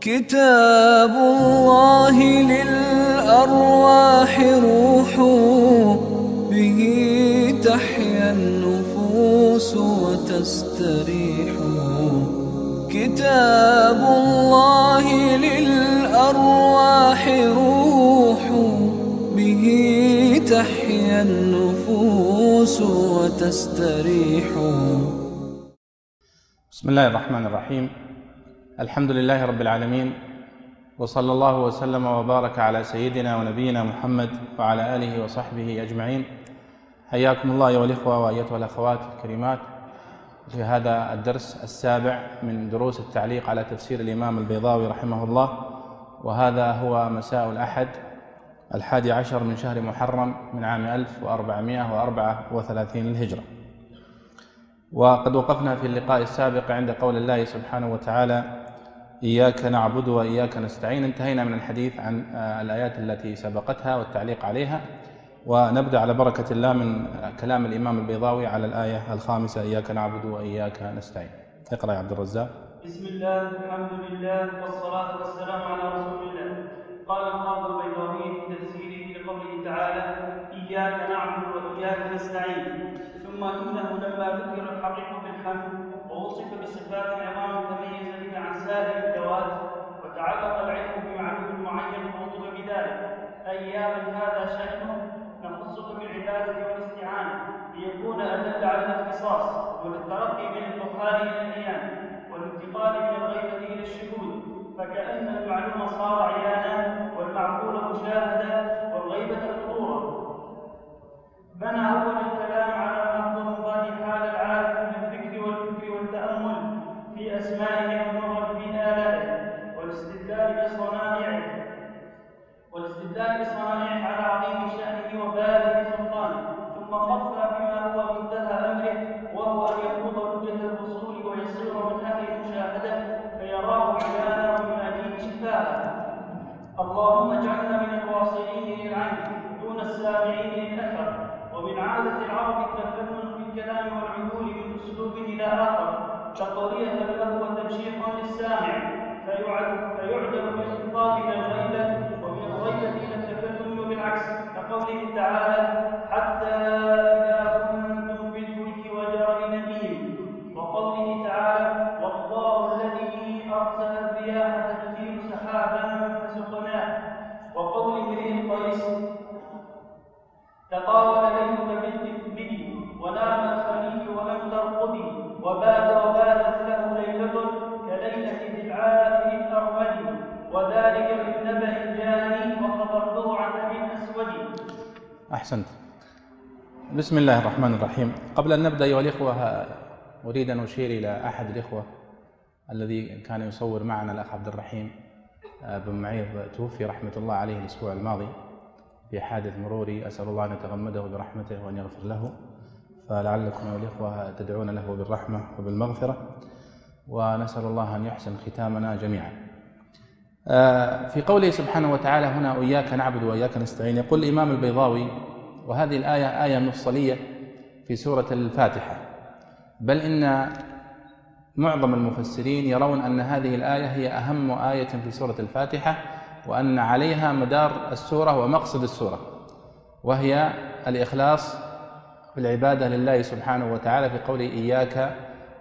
كتاب الله للأرواح روح به تحيا النفوس وتستريح. كتاب الله للأرواح روح به تحيا النفوس وتستريح. بسم الله الرحمن الرحيم. الحمد لله رب العالمين وصلى الله وسلم وبارك على سيدنا ونبينا محمد وعلى آله وصحبه أجمعين. حياكم الله أيها الإخوة وأيتها الأخوات الكريمات. في هذا الدرس السابع من دروس التعليق على تفسير الإمام البيضاوي رحمه الله وهذا هو مساء الأحد الحادي عشر من شهر محرم من عام 1434 للهجرة. وقد وقفنا في اللقاء السابق عند قول الله سبحانه وتعالى إياك نعبد وإياك نستعين. انتهينا من الحديث عن الآيات التي سبقتها والتعليق عليها. ونبدأ على بركة الله من كلام الإمام البيضاوي على الآية الخامسة إياك نعبد وإياك نستعين. اقرأ يا عبد الرزاق. بسم الله الحمد لله والصلاة والسلام على رسول الله. قال الإمام البيضاوي في تفسيره لقوله تعالى إياك نعبد وإياك نستعين. ثم إنه لما ذكر الحقيق بالحمد ووصف بصفات عظام تميز عن سائر الذوات وتعلق العلم بمعلوم معين وخطب بذلك. أي يا من هذا شأنه نخصك بالعبادة والاستعانة ليكون أدل على الاختصاص وللترقي من البخار إلى العيان والانتقال من الغيبة إلى الشهود. فكأن المعلوم صار عيانا والمعقول مشاهدا والغيبة حضورا بنى أول والاستدلال بصنائعه على عظيم شأنه وبالغ سلطانه ثم خفى بما هو منتهى أمره وهو أن يخوض وجه الوصول ويصير من أهل المشاهدة فيراه عيانا ويناديه شفاء. اللهم اجعلنا من الواصلين للعين دون السامعين للأثر ومن عادة العرب التفنن في الكلام والعدول من أسلوب إلى آخر تقوية له وتبشيرا للسامع فيعد فيعدل بالخطاب إلى الغيبة إلى التكلم وبالعكس كقوله تعالى حتى أحسنت. بسم الله الرحمن الرحيم. قبل أن نبدأ أيها الإخوة أريد أن أشير إلى أحد الإخوة الذي كان يصور معنا الأخ عبد الرحيم بن معيض توفي رحمة الله عليه الأسبوع الماضي في حادث مروري. أسأل الله أن يتغمده برحمته وأن يغفر له. فلعلكم أيها الإخوة تدعون له بالرحمة وبالمغفرة. ونسأل الله أن يحسن ختامنا جميعا. في قوله سبحانه وتعالى هنا وإياك نعبد وإياك نستعين. يقول الإمام البيضاوي وهذه الآية آية مفصلية في سورة الفاتحة. بل إن معظم المفسرين يرون أن هذه الآية هي أهم آية في سورة الفاتحة وأن عليها مدار السورة ومقصد السورة وهي الإخلاص في العبادة لله سبحانه وتعالى في قوله إياك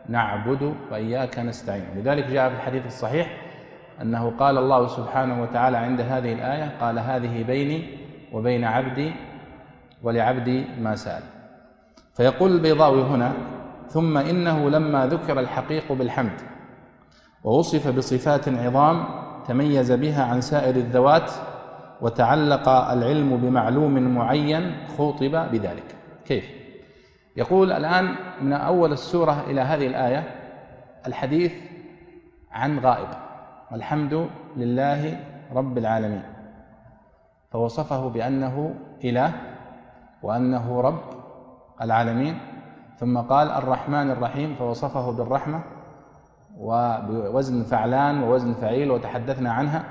نعبد وإياك نستعين. لذلك جاء في الحديث الصحيح أنه قال الله سبحانه وتعالى عند هذه الآية قال هذه بيني وبين عبدي ولعبدي ما سأل. فيقول البيضاوي هنا ثم إنه لما ذكر الحقيق بالحمد ووصف بصفات عظام تميز بها عن سائر الذوات وتعلق العلم بمعلوم معين خوطب بذلك. كيف؟ يقول الآن من أول السورة إلى هذه الآية الحديث عن غائب الحمد لله رب العالمين. فوصفه بأنه إله وأنه رب العالمين. ثم قال الرحمن الرحيم فوصفه بالرحمة وبوزن فعلان ووزن فعيل وتحدثنا عنها.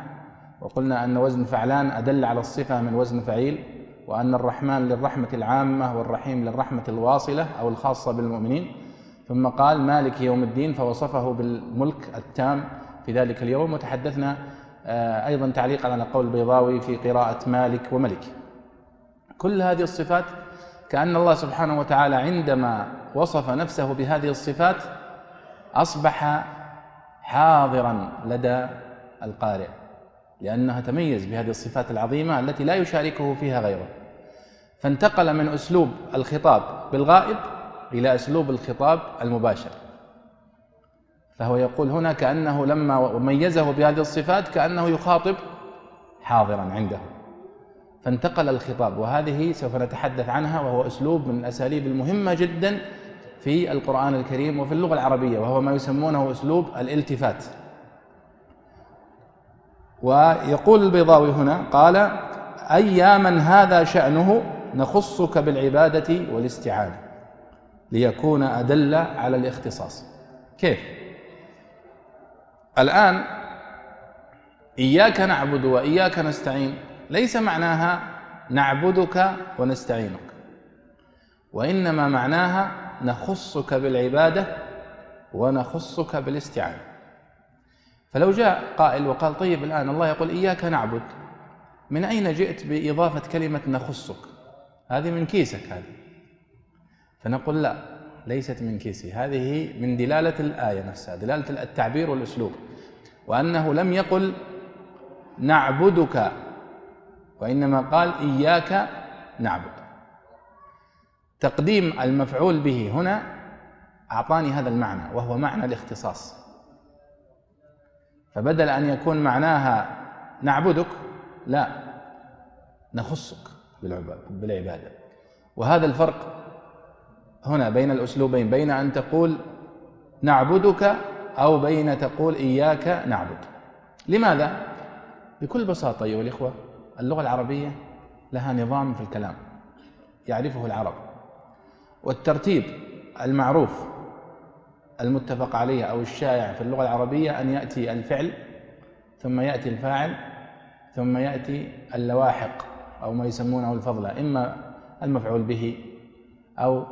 وقلنا أن وزن فعلان أدل على الصفة من وزن فعيل وأن الرحمن للرحمة العامة والرحيم للرحمة الواصلة أو الخاصة بالمؤمنين. ثم قال مالك يوم الدين فوصفه بالملك التام في ذلك اليوم. وتحدثنا آه، أيضا تعليقا على قول البيضاوي في قراءة مالك وملك. كل هذه الصفات كأن الله سبحانه وتعالى عندما وصف نفسه بهذه الصفات أصبح حاضرا لدى القارئ لأنها تميز بهذه الصفات العظيمة التي لا يشاركه فيها غيره. فانتقل من أسلوب الخطاب بالغائب إلى أسلوب الخطاب المباشر. فهو يقول هنا كأنه لما ميزه بهذه الصفات كأنه يخاطب حاضرا عنده. فانتقل الخطاب وهذه سوف نتحدث عنها وهو أسلوب من الأساليب المهمة جدا في القرآن الكريم وفي اللغة العربية وهو ما يسمونه أسلوب الالتفات ويقول البيضاوي هنا قال يا من هذا شأنه نخصك بالعبادة والاستعانة ليكون أدل على الاختصاص كيف؟ الآن إياك نعبد وإياك نستعين ليس معناها نعبدك ونستعينك وإنما معناها نخصك بالعبادة ونخصك بالاستعانة. فلو جاء قائل وقال طيب الآن الله يقول إياك نعبد من أين جئت بإضافة كلمة نخصك؟ هذه من كيسك هذه. فنقول لا ليست من كيسي هذه من دلالة الآية نفسها دلالة التعبير والأسلوب وأنه لم يقل نعبدك وإنما قال إياك نعبد. تقديم المفعول به هنا أعطاني هذا المعنى وهو معنى الاختصاص. فبدل أن يكون معناها نعبدك لا نخصك بالعبادة. وهذا الفرق هنا بين الأسلوبين بين أن تقول نعبدك أو بين تقول إياك نعبد. لماذا؟ بكل بساطة أيها الإخوة اللغة العربية لها نظام في الكلام يعرفه العرب. والترتيب المعروف المتفق عليه أو الشائع في اللغة العربية أن يأتي الفعل ثم يأتي الفاعل ثم يأتي اللواحق أو ما يسمونه الفضلة إما المفعول به أو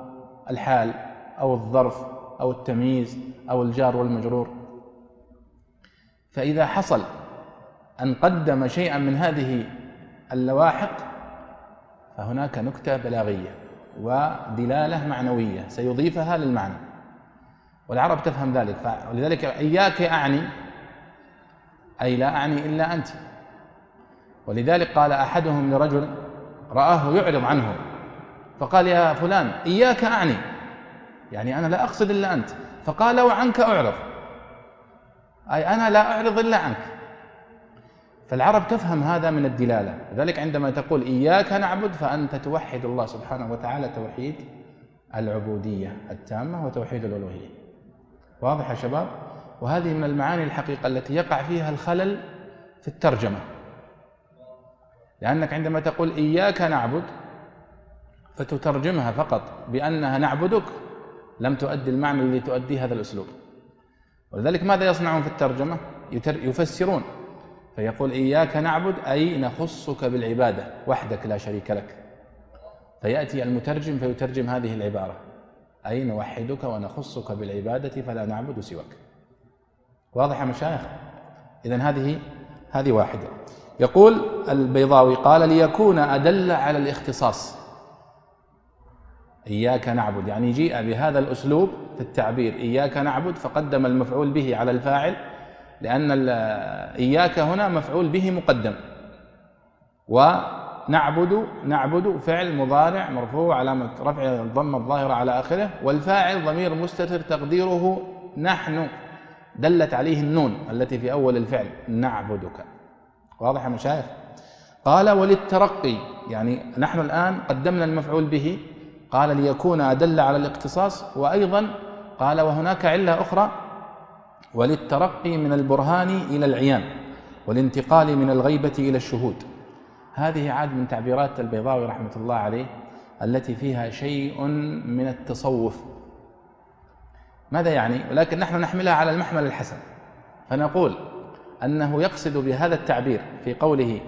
الحال أو الظرف أو التمييز أو الجار والمجرور. فإذا حصل أن قدم شيئا من هذه اللواحق فهناك نكتة بلاغية ودلالة معنوية سيضيفها للمعنى. والعرب تفهم ذلك ولذلك إياك أعني أي لا أعني إلا أنت. ولذلك قال أحدهم لرجل رآه يعرض عنه فقال يا فلان إياك أعني يعني أنا لا أقصد إلا أنت. فقال وعنك أعرض أي أنا لا أعرض إلا عنك. فالعرب تفهم هذا من الدلالة. لذلك عندما تقول إياك نعبد فأنت توحد الله سبحانه وتعالى توحيد العبودية التامة وتوحيد الألوهية. واضح يا شباب؟ وهذه من المعاني الحقيقة التي يقع فيها الخلل في الترجمة. لأنك عندما تقول إياك نعبد فتترجمها فقط بأنها نعبدك لم تؤدي المعنى الذي تؤديه هذا الأسلوب. ولذلك ماذا يصنعون في الترجمة؟ يفسرون. فيقول إياك نعبد أي نخصك بالعبادة وحدك لا شريك لك. فيأتي المترجم فيترجم هذه العبارة. أي نوحدك ونخصك بالعبادة فلا نعبد سواك. واضح مشايخ؟ إذا هذه هذه واحدة. يقول البيضاوي قال ليكون أدل على الاختصاص. إياك نعبد يعني جيء بهذا الأسلوب في التعبير. إياك نعبد فقدم المفعول به على الفاعل. لأن إياك هنا مفعول به مقدم. ونعبد نعبد فعل مضارع مرفوع علامة رفع الضمة الظاهرة على آخره والفاعل ضمير مستتر تقديره نحن دلت عليه النون التي في أول الفعل نعبدك. واضح يا مشايخ؟ قال وللترقي يعني نحن الآن قدمنا المفعول به قال ليكون أدل على الاقتصاص وأيضا قال وهناك علة أخرى وللترقي من البرهان إلى العيان والانتقال من الغيبة إلى الشهود. هذه عاد من تعبيرات البيضاوي رحمة الله عليه التي فيها شيء من التصوف. ماذا يعني؟ ولكن نحن نحملها على المحمل الحسن. فنقول أنه يقصد بهذا التعبير في قوله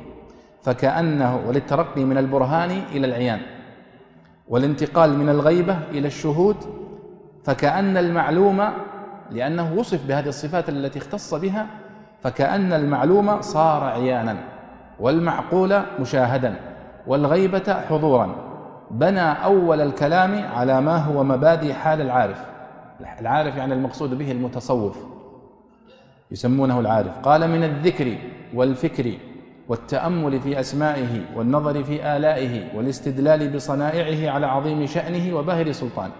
فكأنه وللترقي من البرهان إلى العيان والانتقال من الغيبة إلى الشهود فكأن المعلوم لأنه وصف بهذه الصفات التي اختص بها فكأن المعلوم صار عيانا والمعقول مشاهدا والغيبة حضورا. بنى أول الكلام على ما هو مبادئ حال العارف. العارف يعني المقصود به المتصوف. يسمونه العارف. قال من الذكر والفكر والتأمل في أسمائه والنظر في آلائه والاستدلال بصنائعه على عظيم شأنه وباهر سلطانه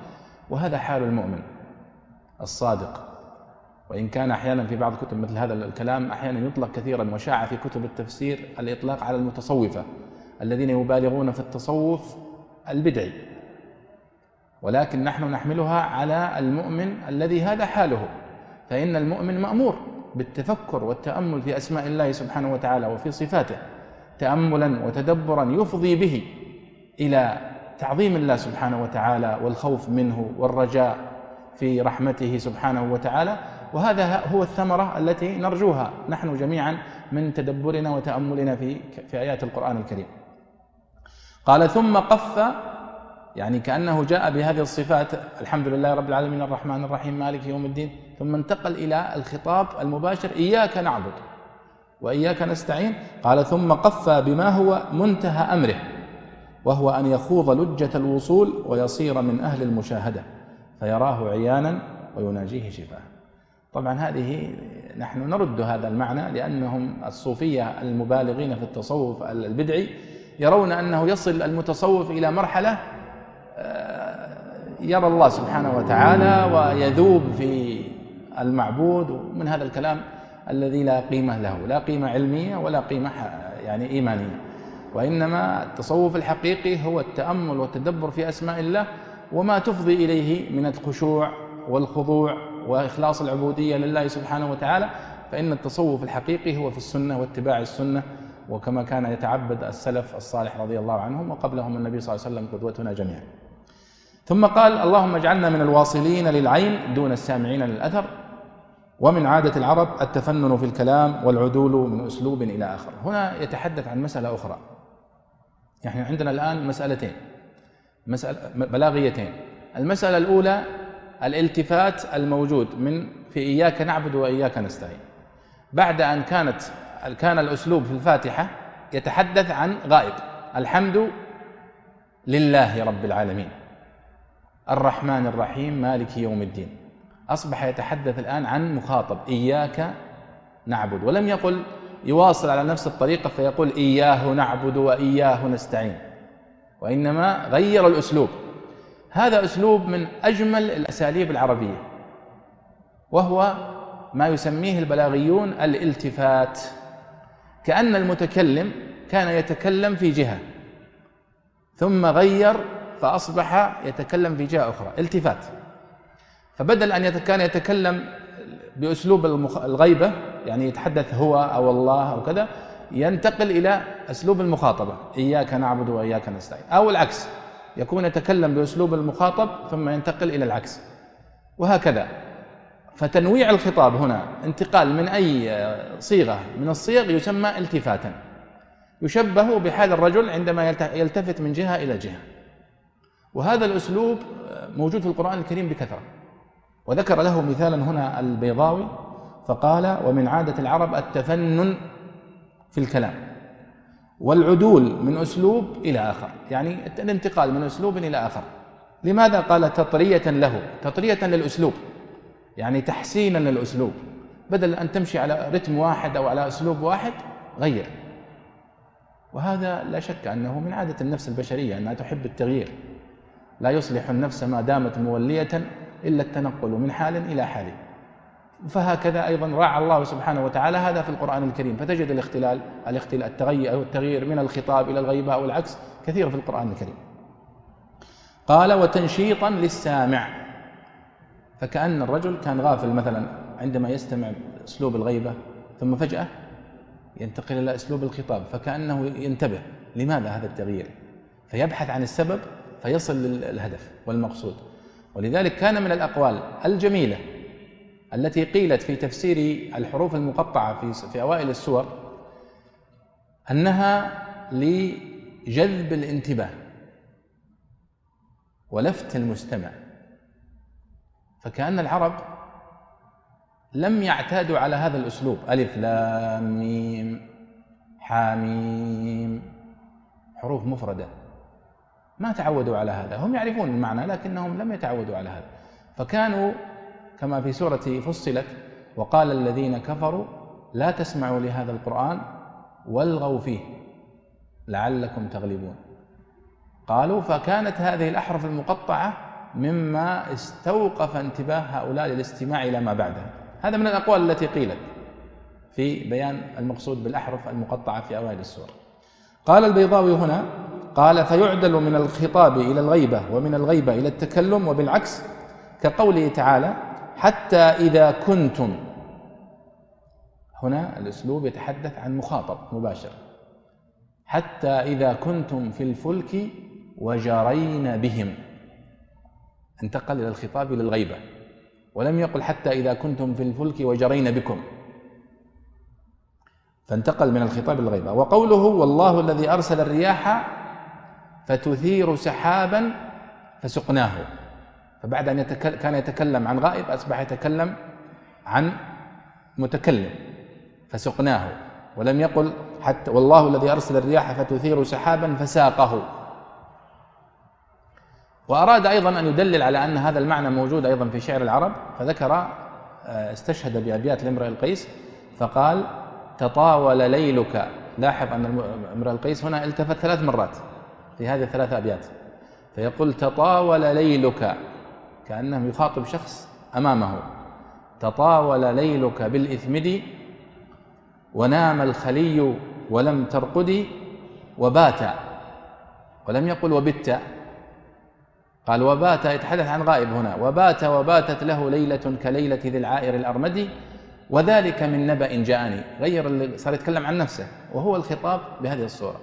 وهذا حال المؤمن. الصادق. وإن كان أحيانا في بعض كتب مثل هذا الكلام أحيانا يطلق كثيرا وشاع في كتب التفسير الإطلاق على المتصوفة الذين يبالغون في التصوف البدعي. ولكن نحن نحملها على المؤمن الذي هذا حاله. فإن المؤمن مأمور بالتفكر والتأمل في أسماء الله سبحانه وتعالى وفي صفاته تأملا وتدبرا يفضي به إلى تعظيم الله سبحانه وتعالى والخوف منه والرجاء في رحمته سبحانه وتعالى وهذا هو الثمرة التي نرجوها نحن جميعا من تدبرنا وتأملنا في في آيات القرآن الكريم. قال ثم قف يعني كأنه جاء بهذه الصفات الحمد لله رب العالمين الرحمن الرحيم مالك يوم الدين. ثم انتقل إلى الخطاب المباشر إياك نعبد وإياك نستعين. قال ثم قفى بما هو منتهى أمره وهو أن يخوض لجة الوصول ويصير من أهل المشاهدة. فيراه عيانا ويناجيه شفاه. طبعا هذه نحن نرد هذا المعنى لأنهم الصوفية المبالغين في التصوف البدعي يرون أنه يصل المتصوف إلى مرحلة آه، يرى الله سبحانه وتعالى ويذوب في المعبود ومن هذا الكلام الذي لا قيمة له لا قيمة علمية ولا قيمة يعني إيمانية. وإنما التصوف الحقيقي هو التأمل والتدبر في أسماء الله وما تفضي إليه من الخشوع والخضوع وإخلاص العبودية لله سبحانه وتعالى فإن التصوف الحقيقي هو في السنة واتباع السنة وكما كان يتعبد السلف الصالح رضي الله عنهم وقبلهم النبي صلى الله عليه وسلم قدوتنا جميعا. ثم قال اللهم اجعلنا من الواصلين للعين دون السامعين للأثر ومن عادة العرب التفنن في الكلام والعدول من أسلوب إلى آخر. هنا يتحدث عن مسألة أخرى. يعني عندنا الآن مسألتين. مسألة بلاغيتين. المسألة الأولى الالتفات الموجود من في إياك نعبد وإياك نستعين. بعد أن كانت كان الأسلوب في الفاتحة يتحدث عن غائب. الحمد لله رب العالمين. الرحمن الرحيم مالك يوم الدين. أصبح يتحدث الآن عن مخاطب. إياك نعبد. ولم يقل يواصل على نفس الطريقة فيقول إياه نعبد وإياه نستعين. وإنما غير الأسلوب. هذا أسلوب من أجمل الأساليب العربية وهو ما يسميه البلاغيون الالتفات. كأن المتكلم كان يتكلم في جهة ثم غير فأصبح يتكلم في جهة أخرى التفات. فبدل أن كان يتكلم بأسلوب الغيبة يعني يتحدث هو أو الله أو كذا ينتقل إلى أسلوب المخاطبة. إياك نعبد وإياك نستعين. أو العكس يكون يتكلم بأسلوب المخاطب ثم ينتقل إلى العكس. وهكذا. فتنويع الخطاب هنا انتقال من أي صيغة؟ من الصيغ يسمى التفاتا. يشبه بحال الرجل عندما يلتفت من جهة إلى جهة. وهذا الأسلوب موجود في القرآن الكريم بكثرة. وذكر له مثالا هنا البيضاوي فقال ومن عادة العرب التفنن في الكلام. والعدول من أسلوب إلى آخر يعني الانتقال من أسلوب إلى آخر. لماذا قال تطرية له؟ تطرية للأسلوب يعني تحسينا للأسلوب. بدل أن تمشي على رتم واحد أو على أسلوب واحد غير. وهذا لا شك أنه من عادة النفس البشرية أنها تحب التغيير. لا يصلح النفس ما دامت مولية إلا التنقل من حال إلى حال. فهكذا أيضا راعى الله سبحانه وتعالى هذا في القرآن الكريم. فتجد الاختلال الاختلال التغير التغيير من الخطاب إلى الغيبة أو العكس كثير في القرآن الكريم. قال وتنشيطا للسامع. فكأن الرجل كان غافل مثلا عندما يستمع أسلوب الغيبة ثم فجأة ينتقل إلى أسلوب الخطاب فكأنه ينتبه لماذا هذا التغيير؟ فيبحث عن السبب فيصل للهدف والمقصود. ولذلك كان من الأقوال الجميلة التي قيلت في تفسير الحروف المقطعة في في أوائل السور أنها لجذب الانتباه ولفت المستمع. فكأن العرب لم يعتادوا على هذا الأسلوب. ألف لام ميم حاميم. حروف مفردة. ما تعودوا على هذا. هم يعرفون المعنى لكنهم لم يتعودوا على هذا. فكانوا كما في سورة فصلت وقال الذين كفروا لا تسمعوا لهذا القرآن والغوا فيه لعلكم تغلبون. قالوا فكانت هذه الأحرف المقطعة مما استوقف انتباه هؤلاء للاستماع إلى ما بعدها هذا من الأقوال التي قيلت في بيان المقصود بالأحرف المقطعة في أوائل السورة. قال البيضاوي هنا قال فيعدل من الخطاب إلى الغيبة ومن الغيبة إلى التكلم وبالعكس كقوله تعالى حتى إذا كنتم. هنا الأسلوب يتحدث عن مخاطب مباشر. حتى إذا كنتم في الفلك وجرين بهم. انتقل إلى الخطاب إلى الغيبة ولم يقل حتى إذا كنتم في الفلك وجرين بكم. فانتقل من الخطاب إلى الغيبة وقوله والله الذي أرسل الرياح فتثير سحابا فسقناه. فبعد أن يتكلم كان يتكلم عن غائب أصبح يتكلم عن متكلم فسقناه ولم يقل حتى والله الذي أرسل الرياح فتثير سحابا فساقه. وأراد أيضا أن يدلل على أن هذا المعنى موجود أيضا في شعر العرب فذكر آه، استشهد بأبيات لامرئ القيس فقال تطاول ليلك. لاحظ أن امرئ القيس هنا التفت ثلاث مرات في هذه الثلاث أبيات فيقول تطاول ليلك. كأنه يخاطب شخص أمامه. تطاول ليلك بالإثمد ونام الخلي ولم ترقدي وبات ولم يقل وبت. قال وبات يتحدث عن غائب هنا. وبات وباتت له ليلة كليلة ذي العائر الأرمدي وذلك من نبأ جاءني. غير اللي صار يتكلم عن نفسه وهو الخطاب بهذه الصورة.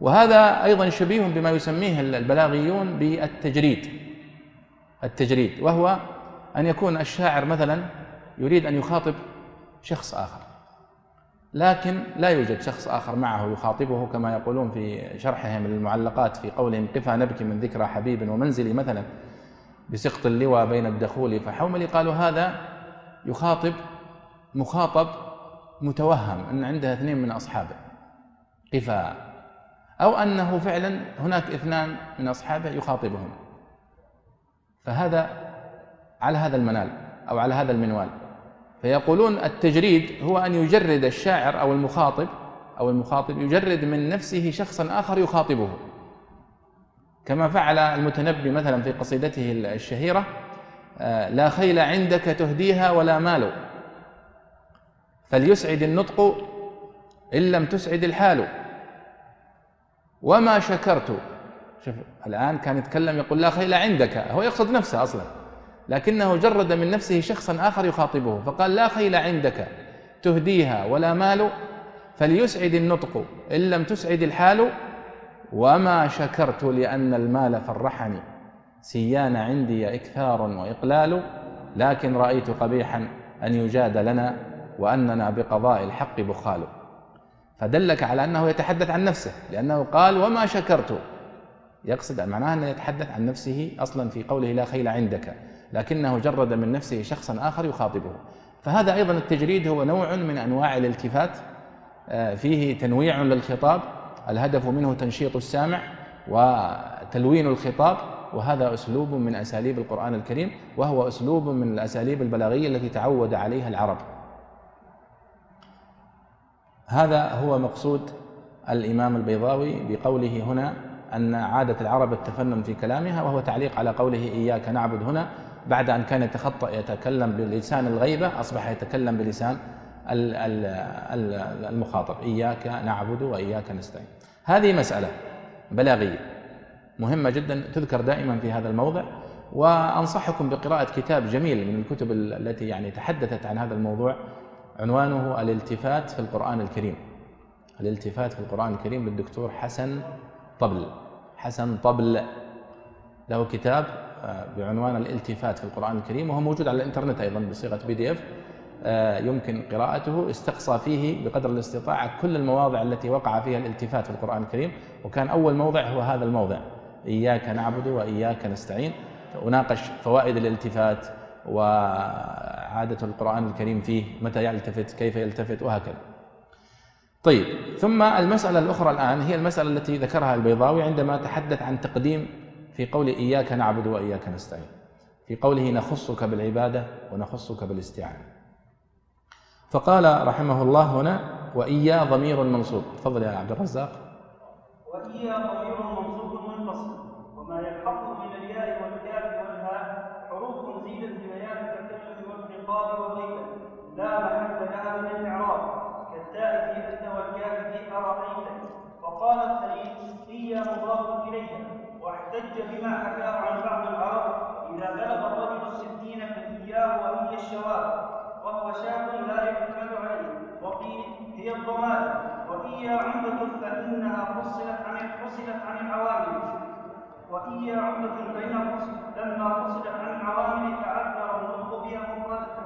وهذا أيضا شبيه بما يسميه البلاغيون بالتجريد. التجريد وهو أن يكون الشاعر مثلا يريد أن يخاطب شخص آخر. لكن لا يوجد شخص آخر معه يخاطبه كما يقولون في شرحهم للمعلقات في قولهم قفا نبكي من ذكرى حبيب ومنزلي مثلا. بسقط اللوى بين الدخول فحوملي قالوا هذا يخاطب مخاطب متوهم أن عنده اثنين من أصحابه. قفا. أو أنه فعلا هناك اثنان من أصحابه يخاطبهم. فهذا على هذا المنال أو على هذا المنوال. فيقولون التجريد هو أن يجرد الشاعر أو المخاطب أو المخاطب يجرد من نفسه شخصا آخر يخاطبه. كما فعل المتنبي مثلا في قصيدته الشهيرة آه، لا خيل عندك تهديها ولا مال. فليسعد النطق إن لم تسعد الحال. وما شكرت شوف الآن كان يتكلم يقول لا خيل عندك. هو يقصد نفسه أصلا. لكنه جرد من نفسه شخصا آخر يخاطبه فقال لا خيل عندك. تهديها ولا مال فليسعد النطق. إن لم تسعد الحال وما شكرت لأن المال فرحني. سيان عندي إكثار وإقلال لكن رأيت قبيحا أن يجاد لنا وأننا بقضاء الحق بخال. فدلك على أنه يتحدث عن نفسه لأنه قال وما شكرت. يقصد معناه أنه يتحدث عن نفسه أصلا في قوله لا خيل عندك لكنه جرد من نفسه شخصا آخر يخاطبه. فهذا أيضا التجريد هو نوع من أنواع الالتفات آه، فيه تنويع للخطاب الهدف منه تنشيط السامع وتلوين الخطاب وهذا أسلوب من أساليب القرآن الكريم وهو أسلوب من الأساليب البلاغية التي تعود عليها العرب. هذا هو مقصود الإمام البيضاوي بقوله هنا أن عادة العرب التفنن في كلامها وهو تعليق على قوله إياك نعبد هنا بعد أن كان يتخطأ يتكلم بلسان الغيبة أصبح يتكلم بلسان المخاطب. إياك نعبد وإياك نستعين. هذه مسألة بلاغية مهمة جدا تذكر دائما في هذا الموضع وأنصحكم بقراءة كتاب جميل من الكتب التي يعني تحدثت عن هذا الموضوع. عنوانه الالتفات في القرآن الكريم. الالتفات في القرآن الكريم للدكتور حسن طبل. حسن طبل له كتاب آه، بعنوان الالتفات في القرآن الكريم وهو موجود على الإنترنت أيضا بصيغة بي دي اف آه، يمكن قراءته. استقصى فيه بقدر الاستطاعة كل المواضع التي وقع فيها الالتفات في القرآن الكريم وكان أول موضع هو هذا الموضع إياك نعبد وإياك نستعين. وناقش فوائد الالتفات و عادة القرآن الكريم فيه متى يلتفت كيف يلتفت وهكذا. طيب ثم المسألة الأخرى الآن هي المسألة التي ذكرها البيضاوي عندما تحدث عن تقديم في قول إياك نعبد وإياك نستعين. في قوله نخصك بالعبادة ونخصك بالاستعانة. فقال رحمه الله هنا وإيا ضمير منصوب. تفضل يا عبد الرزاق. وإيا ضمير منصوب منفصل وما يلحقه من الياء والكاف والهاء حروف زيدت ببيان التكلم والخطاب والغيبة لا محل لها من الإعراب. كالتاء في في أرأيت فقال الخليل إيا مضاف إليها واحتج بما حكاه عن بعض العرب إذا بلغ الرجل الستين فإياه وإيا الشواب وهو شاب لا يعتمد عليه. وقيل هي الضمائر. وإيا عمدة فإنها فصلت عن فصلت عن العوامل. وإيا عمدة فصلت لما فصلت عن العوامل تعذر النطق بها مفردة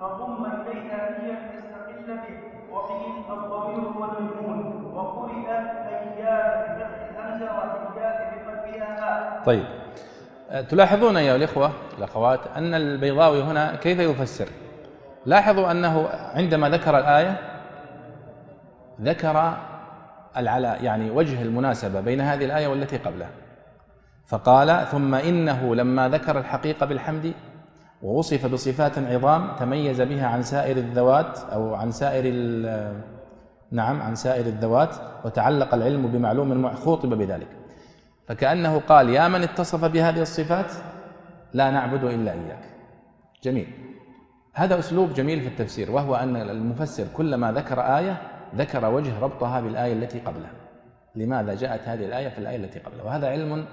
فضم إليها إيا لتستقل به. الضمير وقرئ بفتح هاء طيب. أه، تلاحظون أيها الإخوة الأخوات أن البيضاوي هنا كيف يفسر؟ لاحظوا أنه عندما ذكر الآية ذكر العلاء يعني وجه المناسبة بين هذه الآية والتي قبلها. فقال ثم إنه لما ذكر الحقيقة بالحمد ووصف بصفات عظام تميز بها عن سائر الذوات أو عن سائر نعم عن سائر الذوات وتعلق العلم بمعلوم خوطب بذلك. فكأنه قال يا من اتصف بهذه الصفات لا نعبد إلا إياك. جميل. هذا أسلوب جميل في التفسير وهو أن المفسر كلما ذكر آية ذكر وجه ربطها بالآية التي قبلها. لماذا جاءت هذه الآية في الآية التي قبلها؟ وهذا علم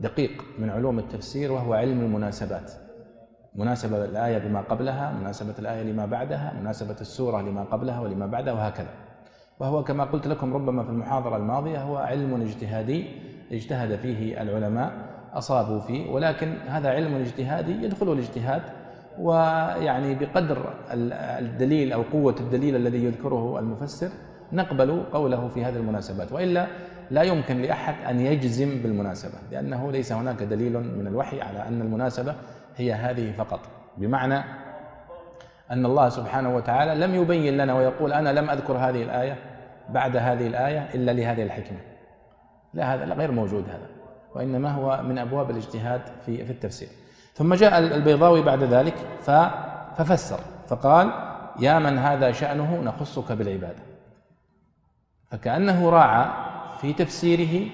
دقيق من علوم التفسير وهو علم المناسبات. مناسبة الآية بما قبلها مناسبة الآية لما بعدها مناسبة السورة لما قبلها ولما بعدها وهكذا. وهو كما قلت لكم ربما في المحاضرة الماضية هو علم اجتهادي اجتهد فيه العلماء أصابوا فيه ولكن هذا علم اجتهادي يدخله الاجتهاد ويعني بقدر الدليل أو قوة الدليل الذي يذكره المفسر نقبل قوله في هذه المناسبات. وإلا لا يمكن لأحد أن يجزم بالمناسبة لأنه ليس هناك دليل من الوحي على أن المناسبة هي هذه فقط. بمعنى أن الله سبحانه وتعالى لم يبين لنا ويقول أنا لم أذكر هذه الآية بعد هذه الآية إلا لهذه الحكمة. لا هذا غير موجود هذا وإنما هو من أبواب الاجتهاد في في التفسير. ثم جاء البيضاوي بعد ذلك ففسر فقال يا من هذا شأنه نخصك بالعبادة. فكأنه راعى في تفسيره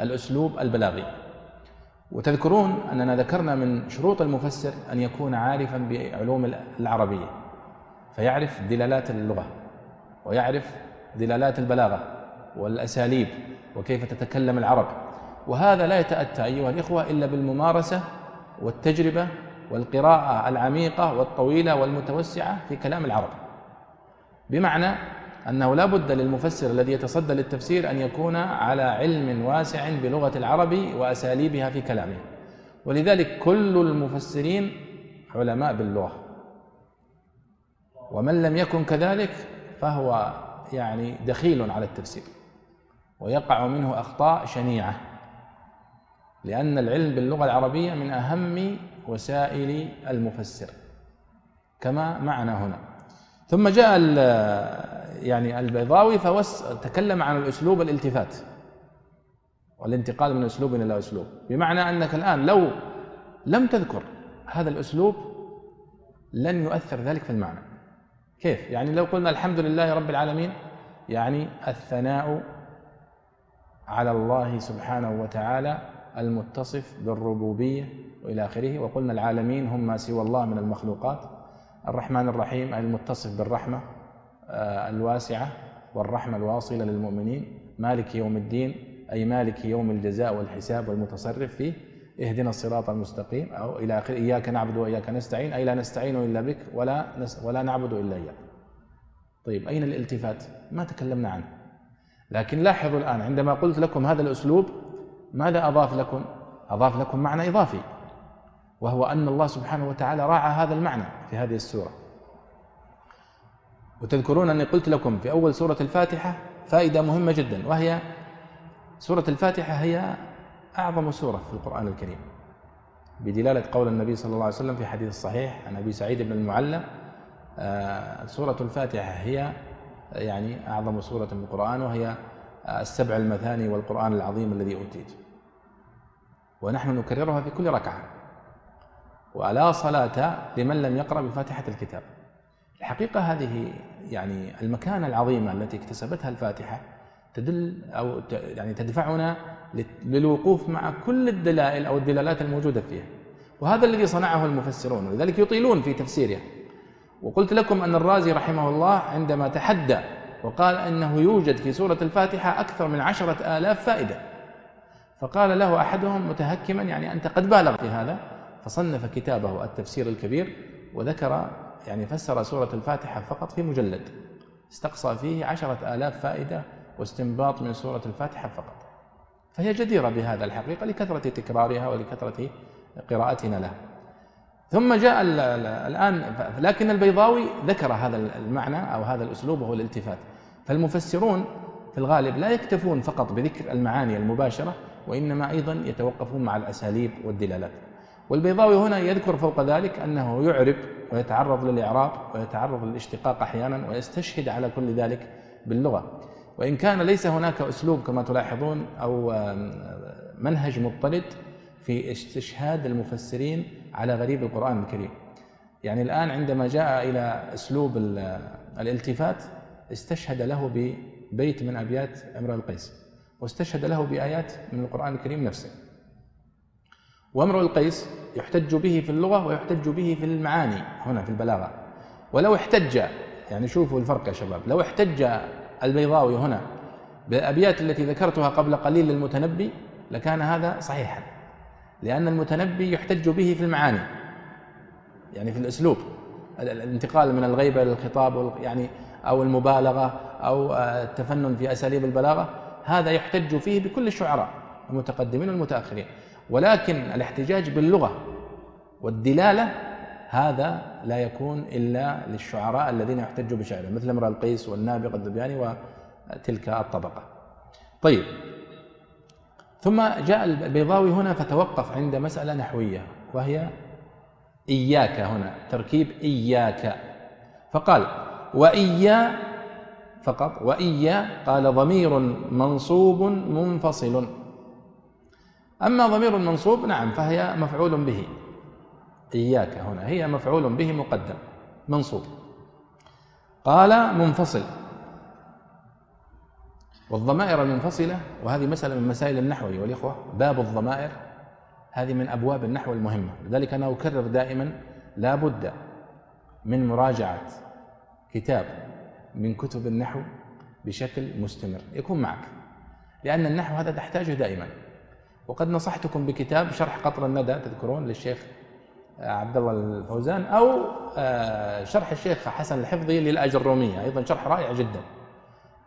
الأسلوب البلاغي. وتذكرون أننا ذكرنا من شروط المفسر أن يكون عارفا بعلوم العربية فيعرف دلالات اللغة ويعرف دلالات البلاغة والأساليب وكيف تتكلم العرب. وهذا لا يتأتى أيها الإخوة إلا بالممارسة والتجربة والقراءة العميقة والطويلة والمتوسعة في كلام العرب. بمعنى أنه لا بد للمفسر الذي يتصدى للتفسير أن يكون على علم واسع بلغة العرب وأساليبها في كلامه. ولذلك كل المفسرين علماء باللغة. ومن لم يكن كذلك فهو يعني دخيل على التفسير. ويقع منه أخطاء شنيعة. لأن العلم باللغة العربية من أهم وسائل المفسر. كما معنا هنا. ثم جاء يعني البيضاوي فتكلم عن الأسلوب الالتفات والانتقال من أسلوب إلى أسلوب. بمعنى أنك الآن لو لم تذكر هذا الأسلوب لن يؤثر ذلك في المعنى. كيف؟ يعني لو قلنا الحمد لله رب العالمين يعني الثناء على الله سبحانه وتعالى المتصف بالربوبية وإلى آخره وقلنا العالمين هم ما سوى الله من المخلوقات. الرحمن الرحيم المتصف بالرحمة آه، الواسعة والرحمة الواصلة للمؤمنين. مالك يوم الدين أي مالك يوم الجزاء والحساب والمتصرف فيه. اهدنا الصراط المستقيم. أو إلى آخره إياك نعبد وإياك نستعين. أي لا نستعين إلا بك ولا ولا نعبد إلا إياك. طيب أين الالتفات؟ ما تكلمنا عنه. لكن لاحظوا الآن عندما قلت لكم هذا الأسلوب ماذا أضاف لكم؟ أضاف لكم معنى إضافي وهو أن الله سبحانه وتعالى راعى هذا المعنى في هذه السورة. وتذكرون أني قلت لكم في أول سورة الفاتحة فائدة مهمة جدا وهي سورة الفاتحة هي أعظم سورة في القرآن الكريم. بدلالة قول النبي صلى الله عليه وسلم في حديث الصحيح عن أبي سعيد بن المعلى آه، سورة الفاتحة هي يعني أعظم سورة في القرآن وهي السبع المثاني والقرآن العظيم الذي أوتيت. ونحن نكررها في كل ركعة. ولا صلاة لمن لم يقرأ بفاتحة الكتاب. الحقيقة هذه يعني المكانة العظيمة التي اكتسبتها الفاتحة تدل أو يعني تدفعنا للوقوف مع كل الدلائل أو الدلالات الموجودة فيها. وهذا الذي صنعه المفسرون ولذلك يطيلون في تفسيره. وقلت لكم أن الرازي رحمه الله عندما تحدى وقال أنه يوجد في سورة الفاتحة أكثر من عشرة آلاف فائدة فقال له أحدهم متهكما يعني أنت قد بالغ في هذا فصنف كتابه التفسير الكبير وذكر يعني فسر سورة الفاتحة فقط في مجلد. استقصى فيه عشرة آلاف فائدة واستنباط من سورة الفاتحة فقط. فهي جديرة بهذا الحقيقة لكثرة تكرارها ولكثرة قراءتنا لها. ثم جاء الآن لكن البيضاوي ذكر هذا المعنى أو هذا الأسلوب وهو الالتفات. فالمفسرون في الغالب لا يكتفون فقط بذكر المعاني المباشرة وإنما أيضا يتوقفون مع الأساليب والدلالات. والبيضاوي هنا يذكر فوق ذلك أنه يعرب ويتعرض للإعراب ويتعرض للاشتقاق أحيانا ويستشهد على كل ذلك باللغة. وإن كان ليس هناك أسلوب كما تلاحظون أو منهج مضطرد في استشهاد المفسرين على غريب القرآن الكريم. يعني الآن عندما جاء إلى أسلوب الالتفات استشهد له ببيت من أبيات امرؤ القيس واستشهد له بآيات من القرآن الكريم نفسه. وامرؤ القيس يحتج به في اللغة ويحتج به في المعاني هنا في البلاغة. ولو احتج يعني شوفوا الفرق يا شباب لو احتج البيضاوي هنا بالأبيات التي ذكرتها قبل قليل للمتنبي لكان هذا صحيحا لأن المتنبي يحتج به في المعاني يعني في الأسلوب الانتقال من الغيبة إلى الخطاب يعني أو المبالغة أو التفنن في أساليب البلاغة هذا يحتج فيه بكل الشعراء المتقدمين والمتأخرين. ولكن الاحتجاج باللغة والدلالة هذا لا يكون إلا للشعراء الذين يحتجوا بشعره مثل امرأ القيس والنابغة الدبياني وتلك الطبقة. طيب. ثم جاء البيضاوي هنا فتوقف عند مسألة نحوية وهي إياك هنا تركيب إياك. فقال وإيا فقط وإيا قال ضمير منصوب منفصل. أما ضمير منصوب نعم فهي مفعول به. إياك هنا هي مفعول به مقدم منصوب. قال منفصل. والضمائر المنفصلة وهذه مسألة من مسائل النحو أيها الإخوة باب الضمائر هذه من أبواب النحو المهمة. لذلك أنا أكرر دائما لا بد من مراجعة كتاب من كتب النحو بشكل مستمر. يكون معك لأن النحو هذا تحتاجه دائما. وقد نصحتكم بكتاب شرح قطر الندى تذكرون للشيخ عبد الله الفوزان أو آه، شرح الشيخ حسن الحفظي للاجروميه أيضا شرح رائع جدا.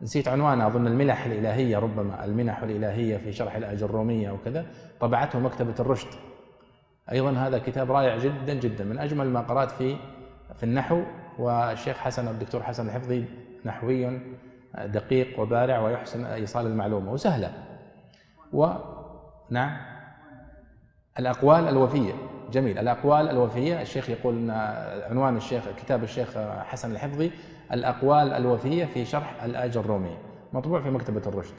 نسيت عنوانه أظن المنح الإلهية ربما المنح الإلهية في شرح الاجروميه وكذا طبعته مكتبة الرشد. أيضا هذا كتاب رائع جدا جدا من أجمل ما قرأت في في النحو والشيخ حسن الدكتور حسن الحفظي نحوي دقيق وبارع ويحسن إيصال المعلومة وسهلة. و نعم. الأقوال الوفية. جميل. الأقوال الوفية الشيخ يقول أن عنوان الشيخ كتاب الشيخ حسن الحفظي الأقوال الوفية في شرح الآج الرومية مطبوع في مكتبة الرشد.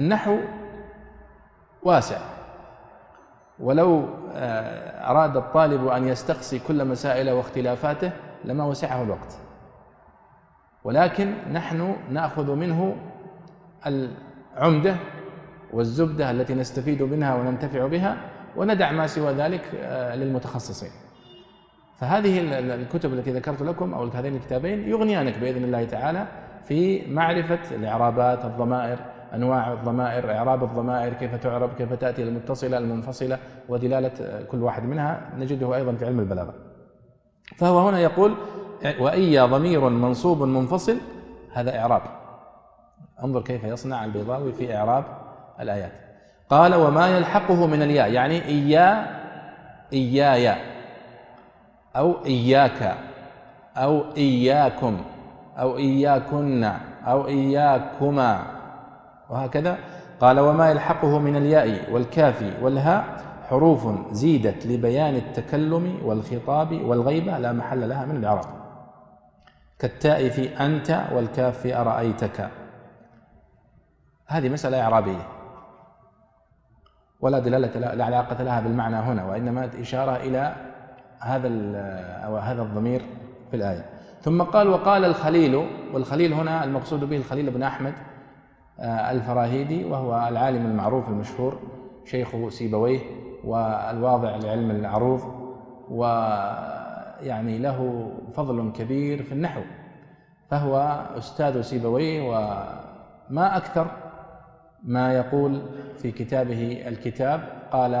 النحو واسع. ولو آه، أراد الطالب أن يستقصي كل مسائله واختلافاته لما وسعه الوقت. ولكن نحن نأخذ منه العمدة والزبدة التي نستفيد منها وننتفع بها وندع ما سوى ذلك آه، للمتخصصين. فهذه الكتب التي ذكرت لكم أو هذين الكتابين يغنيانك بإذن الله تعالى في معرفة الإعرابات الضمائر أنواع الضمائر إعراب الضمائر كيف تعرب كيف تأتي المتصلة المنفصلة ودلالة آه، كل واحد منها نجده أيضا في علم البلاغة. فهو هنا يقول واي ضمير منصوب منفصل هذا إعراب. انظر كيف يصنع البيضاوي في إعراب الآيات. قال وما يلحقه من الياء يعني إيا إيايا أو إياك أو إياكم أو إياكن أو إياكما وهكذا. قال وما يلحقه من الياء والكاف والهاء حروف زيدت لبيان التكلم والخطاب والغيبة لا محل لها من الإعراب. كالتاء في أنت والكاف في أرأيتك. هذه مسألة إعرابية. ولا دلالة لا علاقة لها بالمعنى هنا وإنما إشارة إلى هذا أو هذا الضمير في الآية. ثم قال وقال الخليل والخليل هنا المقصود به الخليل بن أحمد آه، الفراهيدي وهو العالم المعروف المشهور شيخ سيبويه والواضع لعلم العروض ويعني له فضل كبير في النحو فهو أستاذ سيبويه وما أكثر ما يقول في كتابه الكتاب قال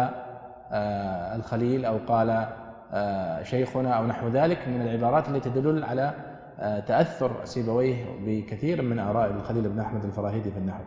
آه، الخليل أو قال آه، شيخنا أو نحو ذلك من العبارات التي تدل على آه، تأثر سيبويه بكثير من آراء الخليل بن أحمد الفراهيدي في النحو.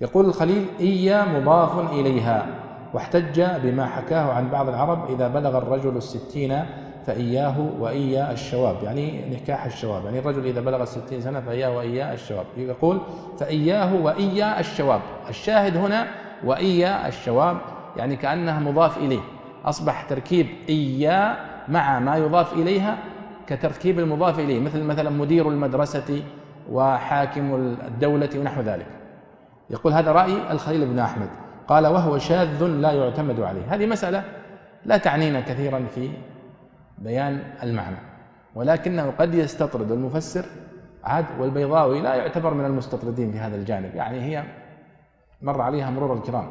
يقول الخليل إيا مضاف إليها واحتج بما حكاه عن بعض العرب إذا بلغ الرجل الستين فإياه وإيا الشواب يعني نكاح الشواب يعني الرجل إذا بلغ الستين سنة فإياه وإيا الشواب يقول فإياه وإيا الشواب الشاهد هنا وإيا الشواب يعني كأنها مضاف إليه أصبح تركيب إيا مع ما يضاف إليها كتركيب المضاف إليه مثل مثلا مدير المدرسة وحاكم الدولة ونحو ذلك. يقول هذا رأي الخليل بن أحمد قال وهو شاذ لا يعتمد عليه. هذه مسألة لا تعنينا كثيرا في بيان المعنى. ولكنه قد يستطرد المفسر عاد والبيضاوي لا يعتبر من المستطردين في هذا الجانب. يعني هي مر عليها مرور الكرام.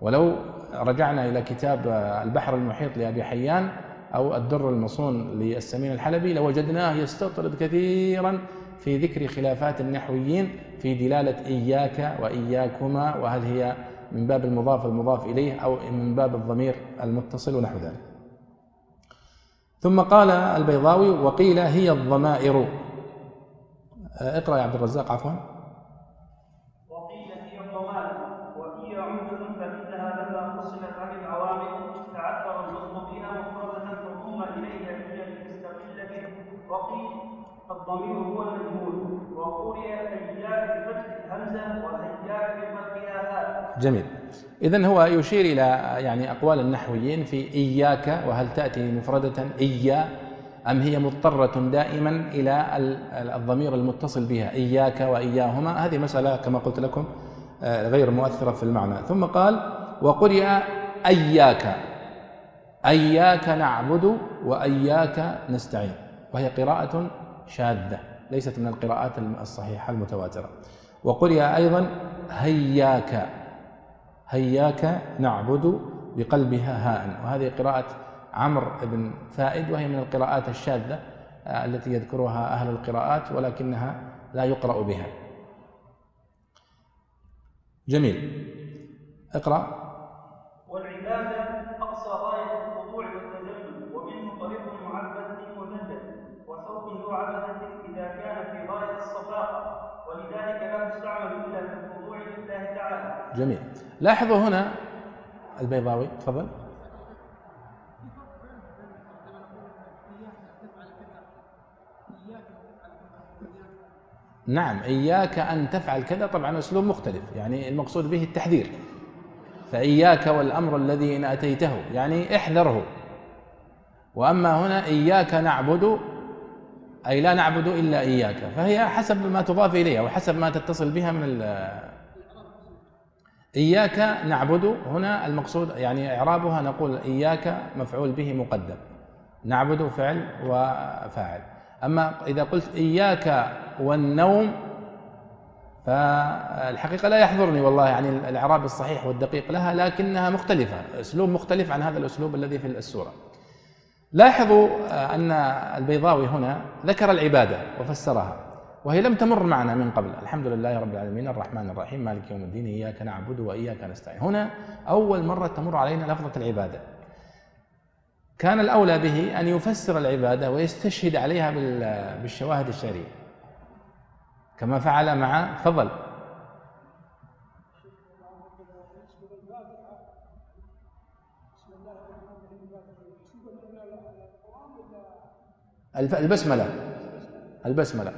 ولو رجعنا إلى كتاب البحر المحيط لأبي حيان أو الدر المصون للسمين الحلبي لوجدناه يستطرد كثيرا في ذكر خلافات النحويين في دلالة إياك وإياكما وهل هي من باب المضاف المضاف إليه أو من باب الضمير المتصل ونحو ذلك. ثم قال البيضاوي وقيل هي الضمائر. اقرأ يا عبد الرزاق عفوا. وقيل هي الضمائر وهي فإنها لما فصلت عن العوامل تعذر بها فضم به وقيل الضمير هو المجهول وقرئ بفتح بفتحها. جميل. إذا هو يشير إلى يعني أقوال النحويين في إياك وهل تأتي مفردة إيا أم هي مضطرة دائما إلى الضمير المتصل بها إياك وإياهما؟ هذه مسألة كما قلت لكم آه، غير مؤثرة في المعنى. ثم قال وقرئ أياك. أياك نعبد وأياك نستعين. وهي قراءة شاذة ليست من القراءات الصحيحة المتواترة. وقرئ أيضا هياك. هياك نعبد بقلبها هاء. وهذه قراءة عمرو بن فائد وهي من القراءات الشاذة آه، التي يذكرها أهل القراءات ولكنها لا يقرأ بها. جميل. اقرأ. والعبادة أقصى غاية الخضوع والتذلل ومنه طريق معبد مذلل وصوت ذو عبدة إذا كان في غاية الصفاء. ولذلك لا تستعمل إلا في الخضوع لله تعالى. جميل. لاحظوا هنا البيضاوي تفضل. نعم إياك أن تفعل كذا طبعا أسلوب مختلف يعني المقصود به التحذير. فإياك والأمر الذي إن أتيته يعني احذره. وأما هنا إياك نعبد أي لا نعبد إلا إياك فهي حسب ما تضاف إليها وحسب ما تتصل بها من إياك نعبد هنا المقصود يعني إعرابها نقول إياك مفعول به مقدم. نعبد فعل وفاعل. أما إذا قلت إياك والنوم فالحقيقة لا يحضرني والله يعني الإعراب الصحيح والدقيق لها لكنها مختلفة أسلوب مختلف عن هذا الأسلوب الذي في السورة. لاحظوا أن البيضاوي هنا ذكر العبادة وفسرها. وهي لم تمر معنا من قبل. الحمد لله رب العالمين. الرحمن الرحيم. مالك يوم الدين. إياك نعبد وإياك نستعين. هنا أول مرة تمر علينا لفظة العبادة. كان الأولى به أن يفسر العبادة ويستشهد عليها بالشواهد الشرعية. كما فعل مع فضل. البسملة. البسملة.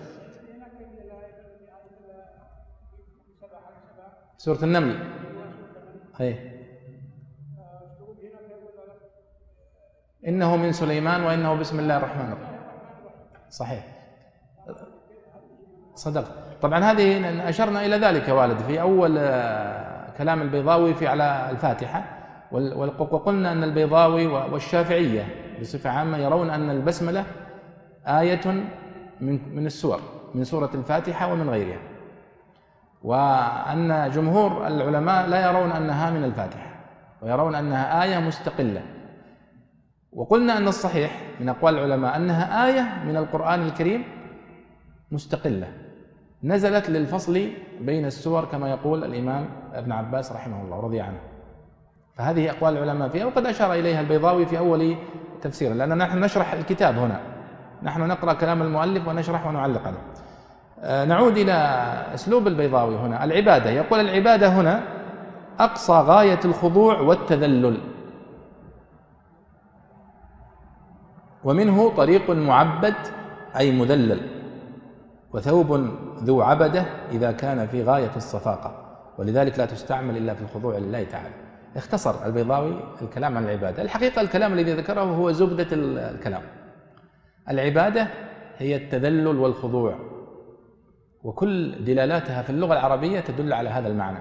سورة النمل. أي. إنه من سليمان وإنه بسم الله الرحمن الرحيم. صحيح. صدقت. طبعا هذه أشرنا إلى ذلك والد. في أول آه، كلام البيضاوي في على الفاتحة وقلنا أن البيضاوي والشافعية بصفة عامة يرون أن البسملة آية من من السور من سورة الفاتحة ومن غيرها. وأن جمهور العلماء لا يرون أنها من الفاتحة ويرون أنها آية مستقلة. وقلنا أن الصحيح من أقوال العلماء أنها آية من القرآن الكريم مستقلة. نزلت للفصل بين السور كما يقول الإمام ابن عباس رحمه الله رضي عنه. فهذه أقوال العلماء فيها وقد أشار إليها البيضاوي في أول تفسير لأن نحن نشرح الكتاب هنا. نحن نقرأ كلام المؤلف ونشرح ونعلق عليه نعود إلى أسلوب البيضاوي هنا. العبادة يقول العبادة هنا أقصى غاية الخضوع والتذلل. ومنه طريق معبد أي مذلل وثوب ذو عبدة إذا كان في غاية الصفاقة. ولذلك لا تستعمل إلا في الخضوع لله تعالى. اختصر البيضاوي الكلام عن العبادة. الحقيقة الكلام الذي ذكره هو زبدة الكلام. العبادة هي التذلل والخضوع. وكل دلالاتها في اللغة العربية تدل على هذا المعنى.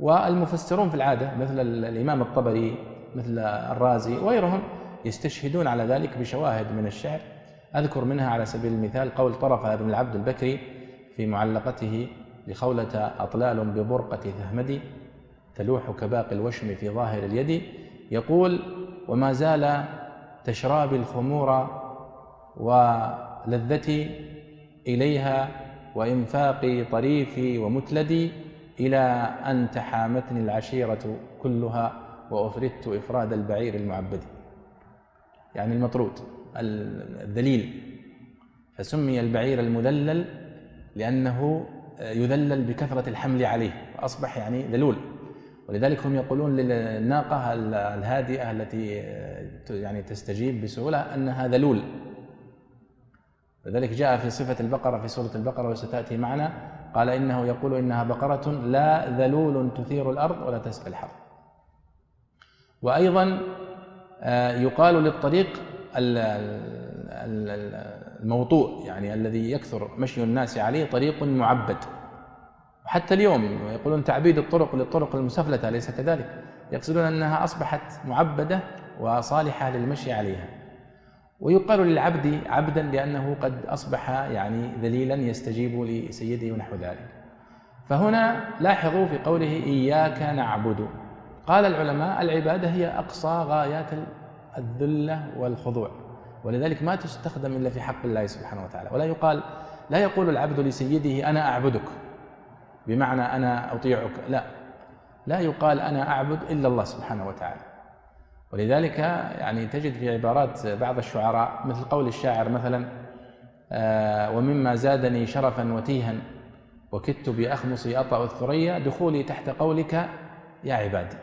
والمفسرون في العادة مثل الإمام الطبري مثل الرازي وغيرهم يستشهدون على ذلك بشواهد من الشعر. أذكر منها على سبيل المثال قول طرفة بن العبد البكري في معلقته لخولة أطلال ببرقة ثهمدي تلوح كباقي الوشم في ظاهر اليد يقول وما زال تشرابي الخمور ولذتي إليها وإنفاقي طريفي ومتلدي إلى أن تحامتني العشيرة كلها وأفردت إفراد البعير المعبد. يعني المطرود الذليل. فسمي البعير المذلل لأنه يذلل بكثرة الحمل عليه فأصبح يعني ذلول. ولذلك هم يقولون للناقة الهادئة التي يعني تستجيب بسهولة أنها ذلول. لذلك جاء في صفة البقرة في سورة البقرة وستأتي معنا قال إنه يقول إنها بقرة لا ذلول تثير الأرض ولا تسقي الحرث. وأيضا آه، يقال للطريق الموطوء يعني الذي يكثر مشي الناس عليه طريق معبد. حتى اليوم يقولون تعبيد الطرق للطرق المسفلتة أليس كذلك؟ يقصدون أنها أصبحت معبدة وصالحة للمشي عليها. ويقال للعبد عبدا لأنه قد أصبح يعني ذليلا يستجيب لسيده ونحو ذلك. فهنا لاحظوا في قوله إياك نعبد. قال العلماء العبادة هي أقصى غايات الذلة والخضوع. ولذلك ما تستخدم إلا في حق الله سبحانه وتعالى. ولا يقال لا يقول العبد لسيده أنا أعبدك. بمعنى أنا أطيعك. لا. لا يقال أنا أعبد إلا الله سبحانه وتعالى. ولذلك يعني تجد في عبارات بعض الشعراء مثل قول الشاعر مثلا آه ومما زادني شرفا وتيها وكدت بأخمصي أطأ الثريا دخولي تحت قولك يا عبادي.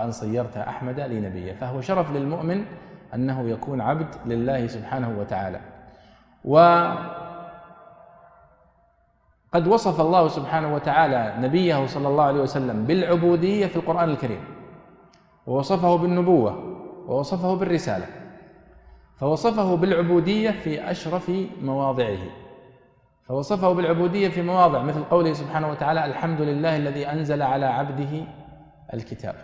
أن صيرت أحمد لي فهو شرف للمؤمن أنه يكون عبد لله سبحانه وتعالى. و قد وصف الله سبحانه وتعالى نبيه صلى الله عليه وسلم بالعبودية في القرآن الكريم. ووصفه بالنبوة ووصفه بالرسالة فوصفه بالعبودية في أشرف مواضعه فوصفه بالعبودية في مواضع مثل قوله سبحانه وتعالى الحمد لله الذي أنزل على عبده الكتاب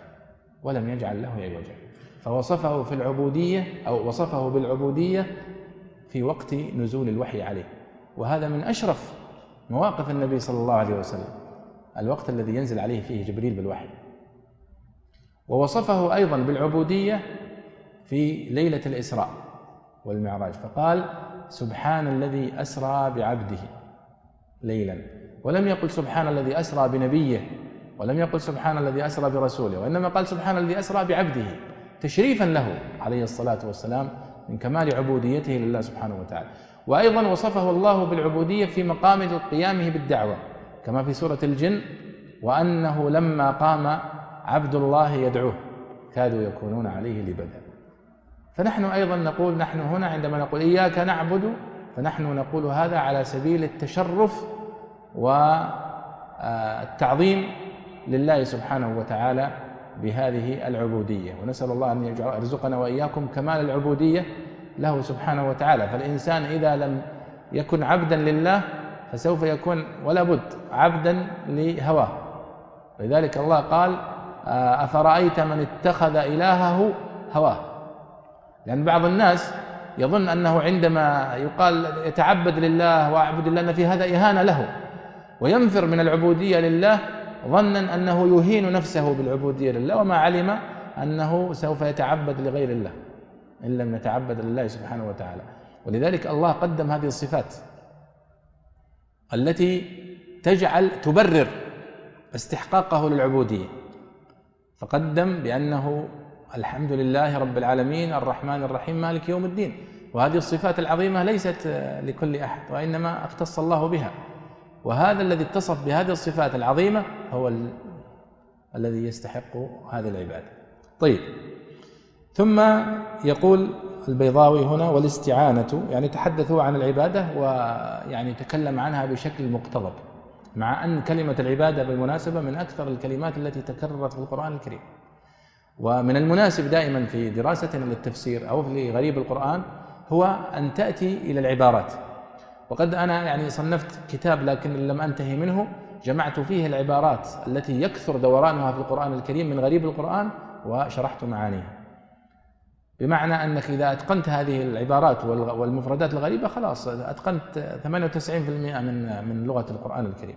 ولم يجعل له عوجا. فوصفه في العبودية أو وصفه بالعبودية في وقت نزول الوحي عليه. وهذا من أشرف مواقف النبي صلى الله عليه وسلم الوقت الذي ينزل عليه فيه جبريل بالوحي. ووصفه أيضا بالعبودية في ليلة الإسراء والمعراج فقال سبحان الذي أسرى بعبده ليلا ولم يقل سبحان الذي أسرى بنبيه ولم يقل سبحان الذي أسرى برسوله وإنما قال سبحان الذي أسرى بعبده تشريفا له عليه الصلاة والسلام من كمال عبوديته لله سبحانه وتعالى. وأيضا وصفه الله بالعبودية في مقام قيامه بالدعوة كما في سورة الجن وأنه لما قام عبد الله يدعوه. كادوا يكونون عليه لبدا. فنحن أيضا نقول نحن هنا عندما نقول إياك نعبد فنحن نقول هذا على سبيل التشرف والتعظيم لله سبحانه وتعالى بهذه العبودية. ونسأل الله أن يرزقنا وإياكم كمال العبودية له سبحانه وتعالى. فالإنسان إذا لم يكن عبدا لله فسوف يكون ولا بد عبدا لهواه. لذلك الله قال آه، أفرأيت من اتخذ إلهه هواه؟ لأن بعض الناس يظن أنه عندما يقال يتعبد لله وأعبد الله أن في هذا إهانة له وينفر من العبودية لله ظنا أنه يهين نفسه بالعبودية لله وما علم أنه سوف يتعبد لغير الله إن لم يتعبد لله سبحانه وتعالى. ولذلك الله قدم هذه الصفات التي تجعل تبرر استحقاقه للعبودية. فقدم بأنه الحمد لله رب العالمين الرحمن الرحيم مالك يوم الدين. وهذه الصفات العظيمة ليست لكل أحد وإنما اختص الله بها. وهذا الذي اتصف بهذه الصفات العظيمة هو ال... الذي يستحق هذه العبادة. طيب. ثم يقول البيضاوي هنا والاستعانة يعني تحدثوا عن العبادة ويعني تكلم عنها بشكل مقتضب. مع أن كلمة العبادة بالمناسبة من أكثر الكلمات التي تكررت في القرآن الكريم. ومن المناسب دائما في دراستنا للتفسير أو في غريب القرآن هو أن تأتي إلى العبارات. وقد أنا يعني صنفت كتاب لكن لم أنتهي منه جمعت فيه العبارات التي يكثر دورانها في القرآن الكريم من غريب القرآن وشرحت معانيها. بمعنى أنك إذا أتقنت هذه العبارات والمفردات الغريبة خلاص أتقنت 98% من من لغة القرآن الكريم.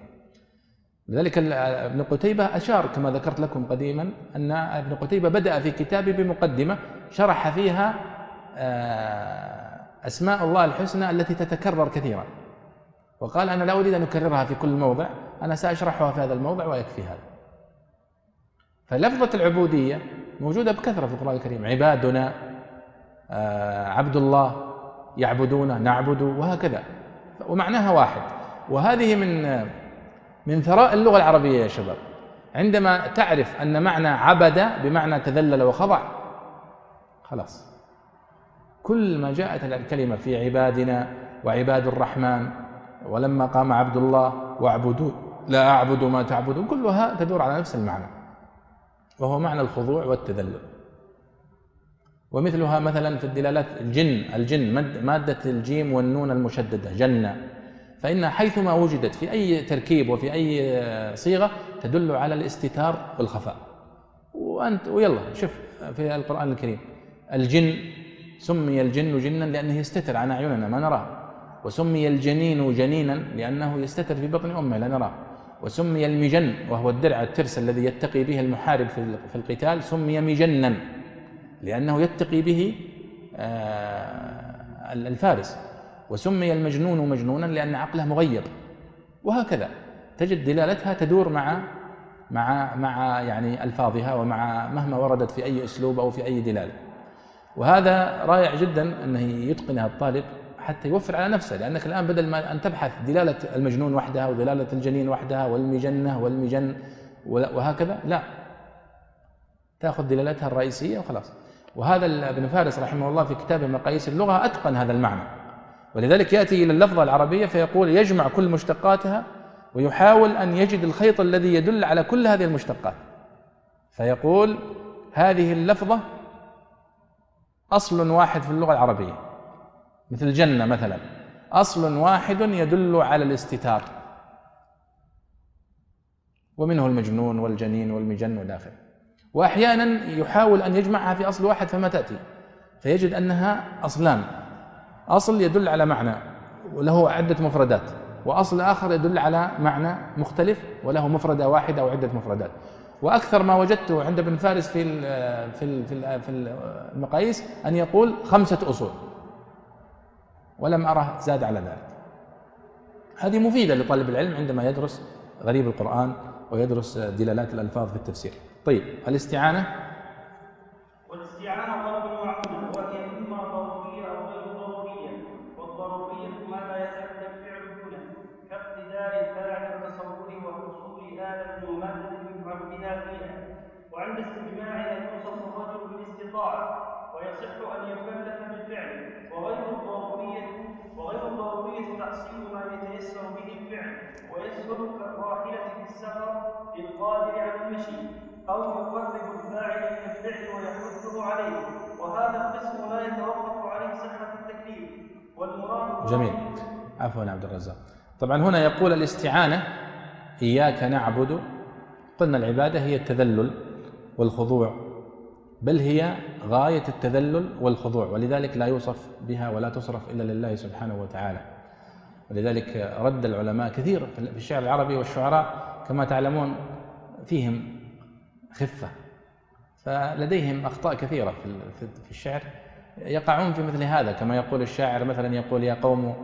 لذلك ابن قتيبة أشار كما ذكرت لكم قديما أن ابن قتيبة بدأ في كتابه بمقدمة شرح فيها آه، أسماء الله الحسنى التي تتكرر كثيرا. وقال أنا لا أريد أن أكررها في كل موضع أنا سأشرحها في هذا الموضع ويكفي هذا. فلفظة العبودية موجودة بكثرة في القرآن الكريم عبادنا عبد الله يعبدون نعبد وهكذا. ومعناها واحد. وهذه من من ثراء اللغة العربية يا شباب. عندما تعرف أن معنى عبد بمعنى تذلل وخضع خلاص. كل ما جاءت الكلمة في عبادنا وعباد الرحمن ولما قام عبد الله واعبدوا لا أعبد ما تعبدون كلها تدور على نفس المعنى وهو معنى الخضوع والتذلل. ومثلها مثلا في الدلالات الجن الجن مادة الجيم والنون المشددة جنة. فإنها حيثما وجدت في أي تركيب وفي أي صيغة تدل على الاستتار والخفاء. وأنت ويلا شوف في القرآن الكريم. الجن سمي الجن جنا لأنه يستتر عن أعيننا ما نراه. وسمي الجنين جنينا لأنه يستتر في بطن أمه لا نراه. وسمي المجن وهو الدرع الترس الذي يتقي به المحارب في القتال سمي مجنا. لأنه يتقي به آه، الفارس. وسمي المجنون مجنونا لأن عقله مغيب وهكذا تجد دلالتها تدور مع مع مع يعني ألفاظها ومع مهما وردت في أي أسلوب أو في أي دلالة وهذا رائع جدا أنه يتقنها الطالب حتى يوفر على نفسه لأنك الآن بدل ما أن تبحث دلالة المجنون وحدها ودلالة الجنين وحدها والمجنة والمجن وهكذا لا. تأخذ دلالتها الرئيسية وخلاص. وهذا ابن فارس رحمه الله في كتابه مقاييس اللغة أتقن هذا المعنى. ولذلك يأتي إلى اللفظة العربية فيقول يجمع كل مشتقاتها ويحاول أن يجد الخيط الذي يدل على كل هذه المشتقات. فيقول هذه اللفظة أصل واحد في اللغة العربية. مثل جنة مثلا. أصل واحد يدل على الاستتار. ومنه المجنون والجنين والمجن والى اخره وأحيانا يحاول أن يجمعها في أصل واحد فما تأتي فيجد أنها أصلان. أصل يدل على معنى وله عدة مفردات وأصل آخر يدل على معنى مختلف وله مفردة واحدة أو عدة مفردات. وأكثر ما وجدته عند ابن فارس في في في في المقاييس أن يقول خمسة أصول. ولم أره زاد على ذلك. هذه مفيدة لطالب العلم عندما يدرس غريب القرآن ويدرس دلالات الألفاظ في التفسير. طيب الاستعانة؟ والاستعانة ضرب معقول وهي اما ضروريه أو غير ضروريه والضروريه ما لا يتعدى الفعل دونه كاقتداء الفاعل وتصوره وحصول آلة ومادة يفعل بها فيها وعند استجماعها يوصف الرجل بالاستطاعة ويصح أن يكلف بالفعل وغير الضرورية وغير الضرورية تحصيل ما يتيسر به الفعل ويسهل كالراحلة في السفر للقادر على المشي أو يقرب الفاعل إلى الفعل ويحثه عليه وهذا القسم لا يتوقف عليه صحة التكليف. والمراد جميل. عفوا عبد الرزاق. طبعا هنا يقول الاستعانة إياك نعبد. قلنا العبادة هي التذلل والخضوع بل هي غاية التذلل والخضوع ولذلك لا يوصف بها ولا تصرف إلا لله سبحانه وتعالى. ولذلك رد العلماء كثير في الشعر العربي والشعراء كما تعلمون فيهم خفة. فلديهم أخطاء كثيرة في الشعر. يقعون في مثل هذا كما يقول الشاعر مثلا يقول يا قوم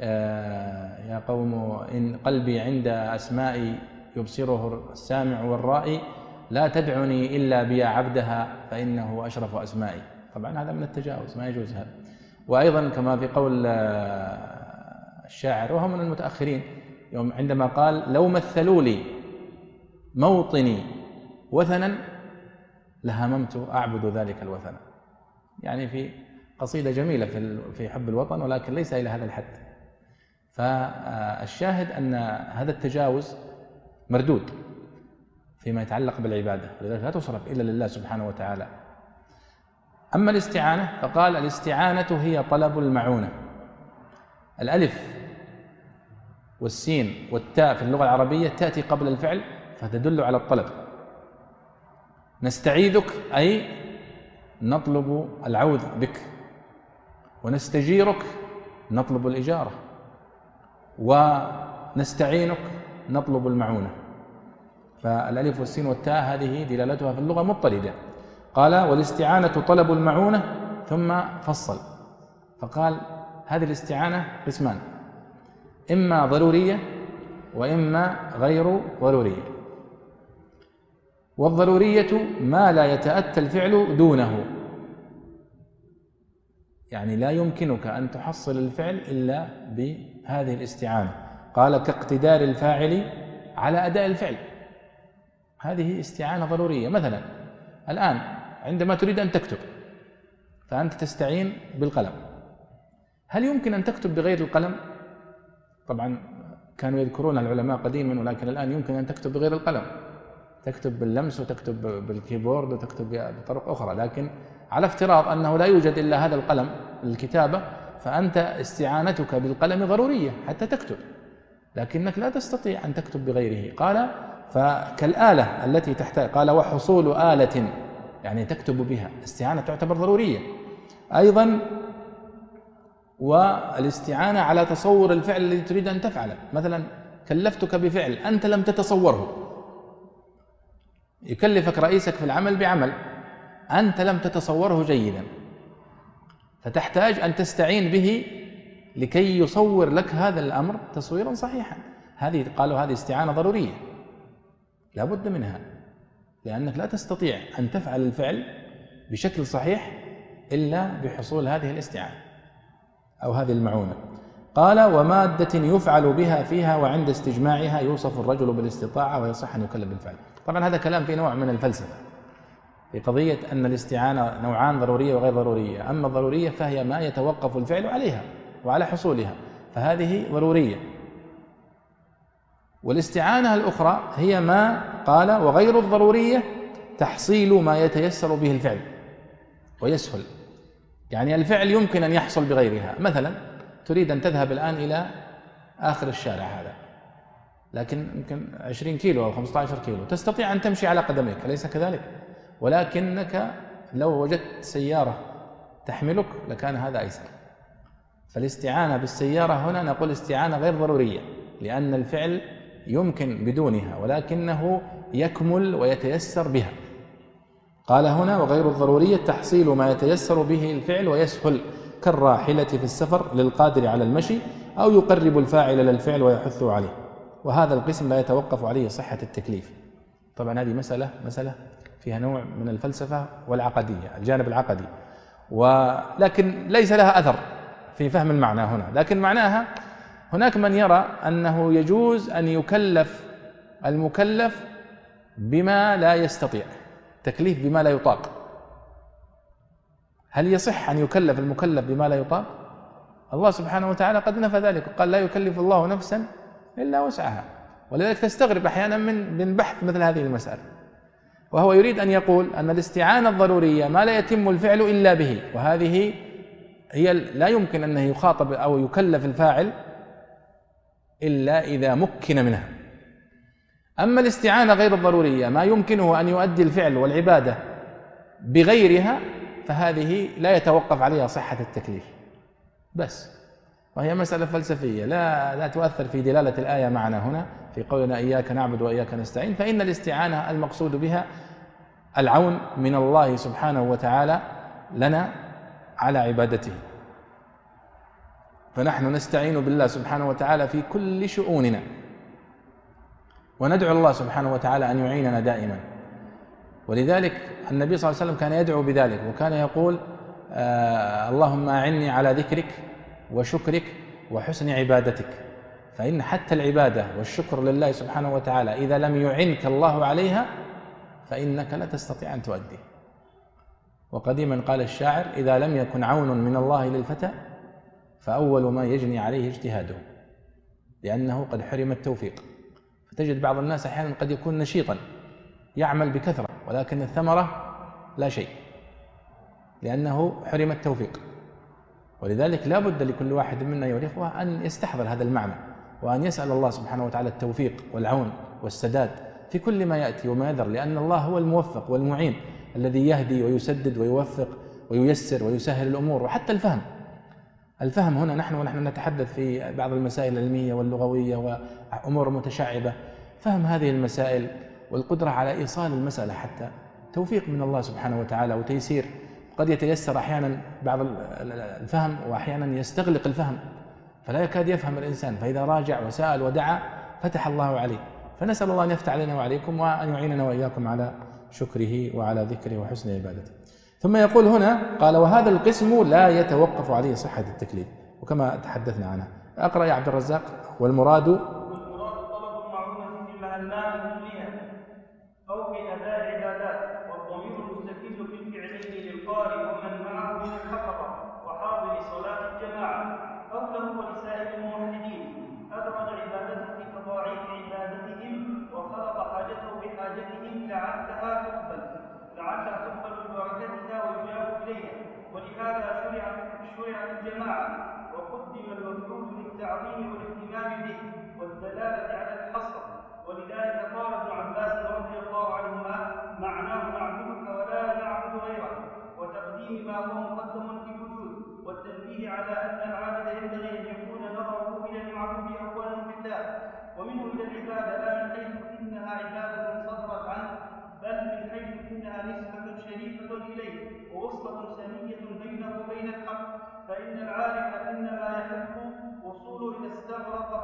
آه، يا قوم إن قلبي عند أسمائي يبصره السامع والرائي لا تدعني إلا بيا عبدها فإنه أشرف أسمائي. طبعا هذا من التجاوز ما يجوز هذا. وأيضا كما في قول آه، الشاعر وهو من المتأخرين يوم عندما قال لو مثلوا لي موطني وثنا لهممت أعبد ذلك الوثن. يعني في قصيدة جميلة في في حب الوطن ولكن ليس إلى هذا الحد. فالشاهد أن هذا التجاوز مردود فيما يتعلق بالعبادة. ولذلك لا تصرف إلا لله سبحانه وتعالى. أما الاستعانة فقال الاستعانة هي طلب المعونة. الألف والسين والتاء في اللغة العربية تأتي قبل الفعل فتدل على الطلب. نستعيذك أي نطلب العوذ بك. ونستجيرك نطلب الإجارة. ونستعينك نطلب المعونة. فالألف والسين والتاء هذه دلالتها في اللغة مضطردة. قال والاستعانة طلب المعونة ثم فصل. فقال هذه الاستعانة قسمان إما ضرورية وإما غير ضرورية. والضرورية ما لا يتأتى الفعل دونه. يعني لا يمكنك أن تحصل الفعل إلا بهذه الاستعانة. قال كاقتدار الفاعل على أداء الفعل. هذه استعانة ضرورية. مثلا الآن عندما تريد أن تكتب فأنت تستعين بالقلم. هل يمكن أن تكتب بغير القلم؟ طبعا كانوا يذكرون العلماء قديما ولكن الآن يمكن أن تكتب بغير القلم. تكتب باللمس وتكتب بالكيبورد وتكتب بطرق أخرى لكن على افتراض أنه لا يوجد إلا هذا القلم للكتابة فأنت استعانتك بالقلم ضرورية حتى تكتب. لكنك لا تستطيع أن تكتب بغيره. قال فكالآلة التي تحتاج قال وحصول آلة. يعني تكتب بها. استعانة تعتبر ضرورية. أيضا والاستعانة على تصور الفعل الذي تريد أن تفعله. مثلا كلفتك بفعل أنت لم تتصوره. يكلفك رئيسك في العمل بعمل. أنت لم تتصوره جيدا. فتحتاج أن تستعين به لكي يصور لك هذا الأمر تصويرا صحيحا. هذه قالوا هذه استعانة ضرورية. لا بد منها. لأنك لا تستطيع أن تفعل الفعل بشكل صحيح إلا بحصول هذه الاستعانة أو هذه المعونة. قال ومادة يفعل بها فيها وعند استجماعها يوصف الرجل بالاستطاعة ويصح أن يكلف بالفعل. طبعا هذا كلام في نوع من الفلسفة في قضية أن الاستعانة نوعان ضرورية وغير ضرورية أما الضرورية فهي ما يتوقف الفعل عليها وعلى حصولها فهذه ضرورية. والاستعانة الأخرى هي ما قال وغير الضرورية تحصيل ما يتيسر به الفعل ويسهل. يعني الفعل يمكن أن يحصل بغيرها. مثلا تريد أن تذهب الآن إلى آخر الشارع هذا. لكن يمكن 20 كيلو أو 15 كيلو. تستطيع أن تمشي على قدميك أليس كذلك؟ ولكنك لو وجدت سيارة تحملك لكان هذا أيسر. فالاستعانة بالسيارة هنا نقول استعانة غير ضرورية لأن الفعل يمكن بدونها ولكنه يكمل ويتيسر بها. قال هنا وغير الضرورية تحصيل ما يتيسر به الفعل ويسهل كالراحلة في السفر للقادر على المشي أو يقرب الفاعل للفعل ويحث عليه. وهذا القسم لا يتوقف عليه صحة التكليف. طبعا هذه مسألة مسألة فيها نوع من الفلسفة والعقدية الجانب العقدي. ولكن ليس لها أثر في فهم المعنى هنا. لكن معناها هناك من يرى أنه يجوز أن يكلف المكلف بما لا يستطيع تكليف بما لا يطاق. هل يصح أن يكلف المكلف بما لا يطاق؟ الله سبحانه وتعالى قد نفى ذلك وقال لا يكلف الله نفسا إلا وسعها. ولذلك تستغرب أحيانا من من بحث مثل هذه المسألة. وهو يريد أن يقول أن الاستعانة الضرورية ما لا يتم الفعل إلا به. وهذه هي لا يمكن أنه يخاطب أو يكلف الفاعل إلا إذا مكن منها. أما الاستعانة غير الضرورية ما يمكنه أن يؤدي الفعل والعبادة بغيرها فهذه لا يتوقف عليها صحة التكليف. بس. وهي مسألة فلسفية. لا لا تؤثر في دلالة الآية معنا هنا في قولنا إياك نعبد وإياك نستعين فإن الاستعانة المقصود بها العون من الله سبحانه وتعالى لنا على عبادته. فنحن نستعين بالله سبحانه وتعالى في كل شؤوننا. وندعو الله سبحانه وتعالى أن يعيننا دائما. ولذلك النبي صلى الله عليه وسلم كان يدعو بذلك وكان يقول آه اللهم أعني على ذكرك وشكرك وحسن عبادتك. فإن حتى العبادة والشكر لله سبحانه وتعالى إذا لم يعنك الله عليها فإنك لا تستطيع أن تؤديه وقديما قال الشاعر إذا لم يكن عون من الله للفتى فأول ما يجني عليه اجتهاده لأنه قد حرم التوفيق. فتجد بعض الناس أحيانا قد يكون نشيطا يعمل بكثرة ولكن الثمرة لا شيء لأنه حرم التوفيق. ولذلك لا بد لكل واحد منا ايها الاخوه أن يستحضر هذا المعنى وأن يسأل الله سبحانه وتعالى التوفيق والعون والسداد في كل ما يأتي وما يذر لأن الله هو الموفق والمعين الذي يهدي ويسدد ويوفق وييسر ويسهل الأمور وحتى الفهم. الفهم هنا نحن ونحن نتحدث في بعض المسائل العلمية واللغوية وأمور متشعبة. فهم هذه المسائل والقدرة على إيصال المسألة حتى توفيق من الله سبحانه وتعالى وتيسير قد يتيسر أحيانا بعض الفهم وأحيانا يستغلق الفهم فلا يكاد يفهم الإنسان فإذا راجع وسأل ودعا فتح الله عليه. فنسأل الله أن يفتح علينا وعليكم وأن يعيننا وإياكم على شكره وعلى ذكره وحسن عبادته. ثم يقول هنا قال وهذا القسم لا يتوقف عليه صحة التكليف. وكما تحدثنا عنها أقرأ يا عبد الرزاق والمراد Allah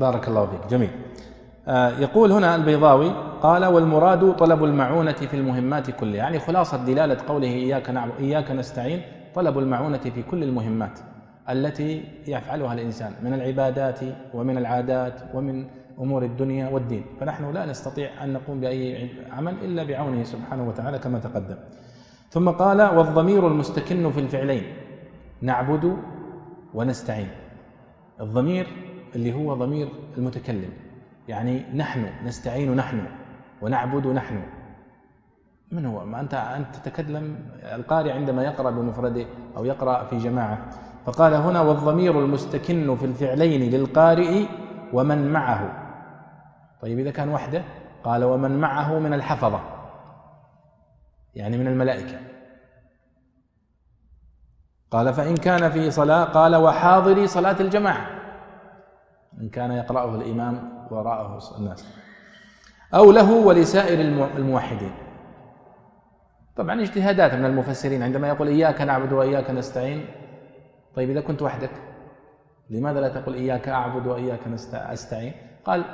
بارك الله فيك. جميل. آه يقول هنا البيضاوي قال والمراد طلب المعونة في المهمات كلها. يعني خلاصة دلالة قوله إياك نعبد إياك نستعين طلب المعونة في كل المهمات التي يفعلها الإنسان من العبادات ومن العادات ومن أمور الدنيا والدين. فنحن لا نستطيع أن نقوم بأي عمل إلا بعونه سبحانه وتعالى كما تقدم. ثم قال والضمير المستكن في الفعلين نعبد ونستعين. الضمير اللي هو ضمير المتكلم. يعني نحن نستعين نحن ونعبد نحن. من هو؟ ما أنت أنت تتكلم القارئ عندما يقرأ بمفرده أو يقرأ في جماعة فقال هنا والضمير المستكن في الفعلين للقارئ ومن معه. طيب إذا كان وحده قال ومن معه من الحفظة. يعني من الملائكة. قال فإن كان في صلاة قال وحاضري صلاة الجماعة. إن كان يقرأه الإمام وراءه الناس. أو له ولسائر الموحدين. طبعا اجتهادات من المفسرين. عندما يقول إياك نعبد وإياك نستعين. طيب إذا كنت وحدك لماذا لا تقول إياك أعبد وإياك أستعين؟ قال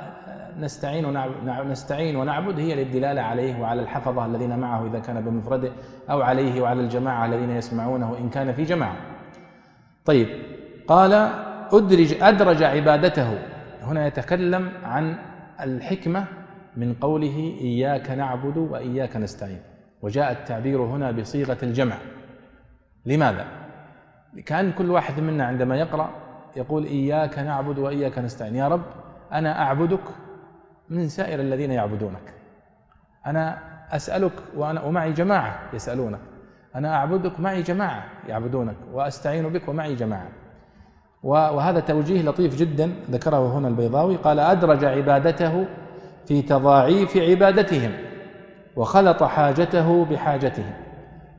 نستعين ونعبد نستعين ونعبد هي للدلالة عليه وعلى الحفظة الذين معه إذا كان بمفرده أو عليه وعلى الجماعة الذين يسمعونه إن كان في جماعة. طيب قال أدرج أدرج عبادته. هنا يتكلم عن الحكمة من قوله إياك نعبد وإياك نستعين. وجاء التعبير هنا بصيغة الجمع. لماذا؟ كأن كل واحد منا عندما يقرأ يقول إياك نعبد وإياك نستعين. يا رب أنا أعبدك من سائر الذين يعبدونك. أنا أسألك وأنا ومعي جماعة يسألونك. أنا أعبدك معي جماعة يعبدونك. وأستعين بك ومعي جماعة. وهذا توجيه لطيف جدا ذكره هنا البيضاوي. قال أدرج عبادته في تضاعيف عبادتهم وخلط حاجته بحاجتهم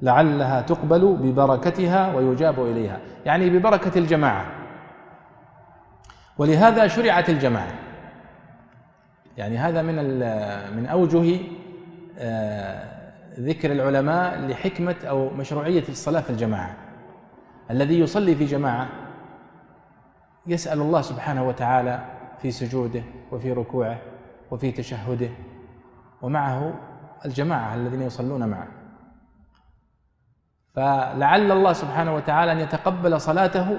لعلها تقبل ببركتها ويجاب إليها. يعني ببركة الجماعة. ولهذا شرعت الجماعة. يعني هذا من من أوجه آه، ذكر العلماء لحكمة أو مشروعية الصلاة في الجماعة. الذي يصلي في جماعة يسأل الله سبحانه وتعالى في سجوده وفي ركوعه وفي تشهده ومعه الجماعة الذين يصلون معه. فلعل الله سبحانه وتعالى أن يتقبل صلاته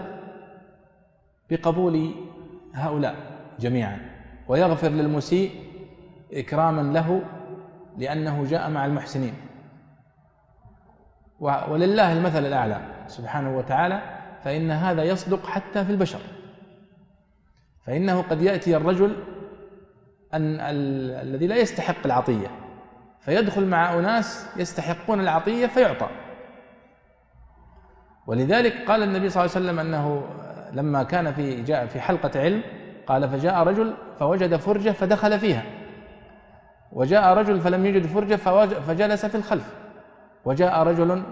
بقبول هؤلاء جميعا ويغفر للمسيء إكراما له لأنه جاء مع المحسنين. ولله المثل الأعلى سبحانه وتعالى فإن هذا يصدق حتى في البشر. فإنه قد يأتي الرجل أن الذي لا يستحق العطية فيدخل مع أناس يستحقون العطية فيعطى. ولذلك قال النبي صلى الله عليه وسلم أنه لما كان في جاء في حلقة علم قال فجاء رجل فوجد فرجة فدخل فيها. وجاء رجل فلم يجد فرجة فجلس في الخلف. وجاء رجل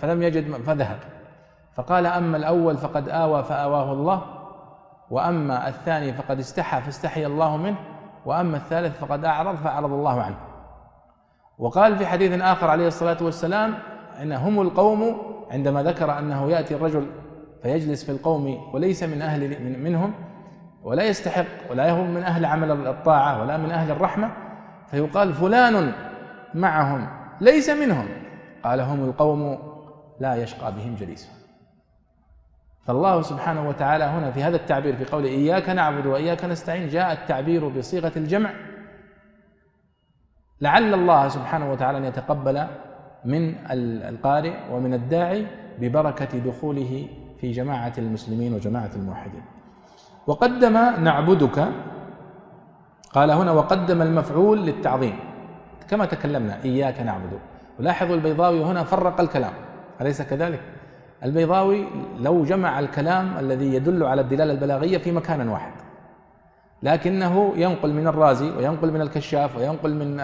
فلم يجد فذهب. فقال أما الأول فقد آوى فآواه الله وأما الثاني فقد استحى فاستحي الله منه وأما الثالث فقد أعرض فأعرض الله عنه. وقال في حديث آخر عليه الصلاة والسلام إن هم القوم عندما ذكر أنه يأتي الرجل فيجلس في القوم وليس من أهل منهم ولا يستحق ولا هو من أهل عمل الطاعة ولا من أهل الرحمة فيقال فلان معهم ليس منهم. قال هم القوم لا يشقى بهم جليسهم. فالله سبحانه وتعالى هنا في هذا التعبير في قوله إياك نعبد وإياك نستعين جاء التعبير بصيغة الجمع. لعل الله سبحانه وتعالى أن يتقبل من القارئ ومن الداعي ببركة دخوله في جماعة المسلمين وجماعة الموحدين. وقدم نعبدك قال هنا وقدم المفعول للتعظيم. كما تكلمنا إياك نعبد. ولاحظوا البيضاوي هنا فرق الكلام. أليس كذلك؟ البيضاوي لو جمع الكلام الذي يدل على الدلالة البلاغية في مكان واحد لكنه ينقل من الرازي وينقل من الكشاف وينقل من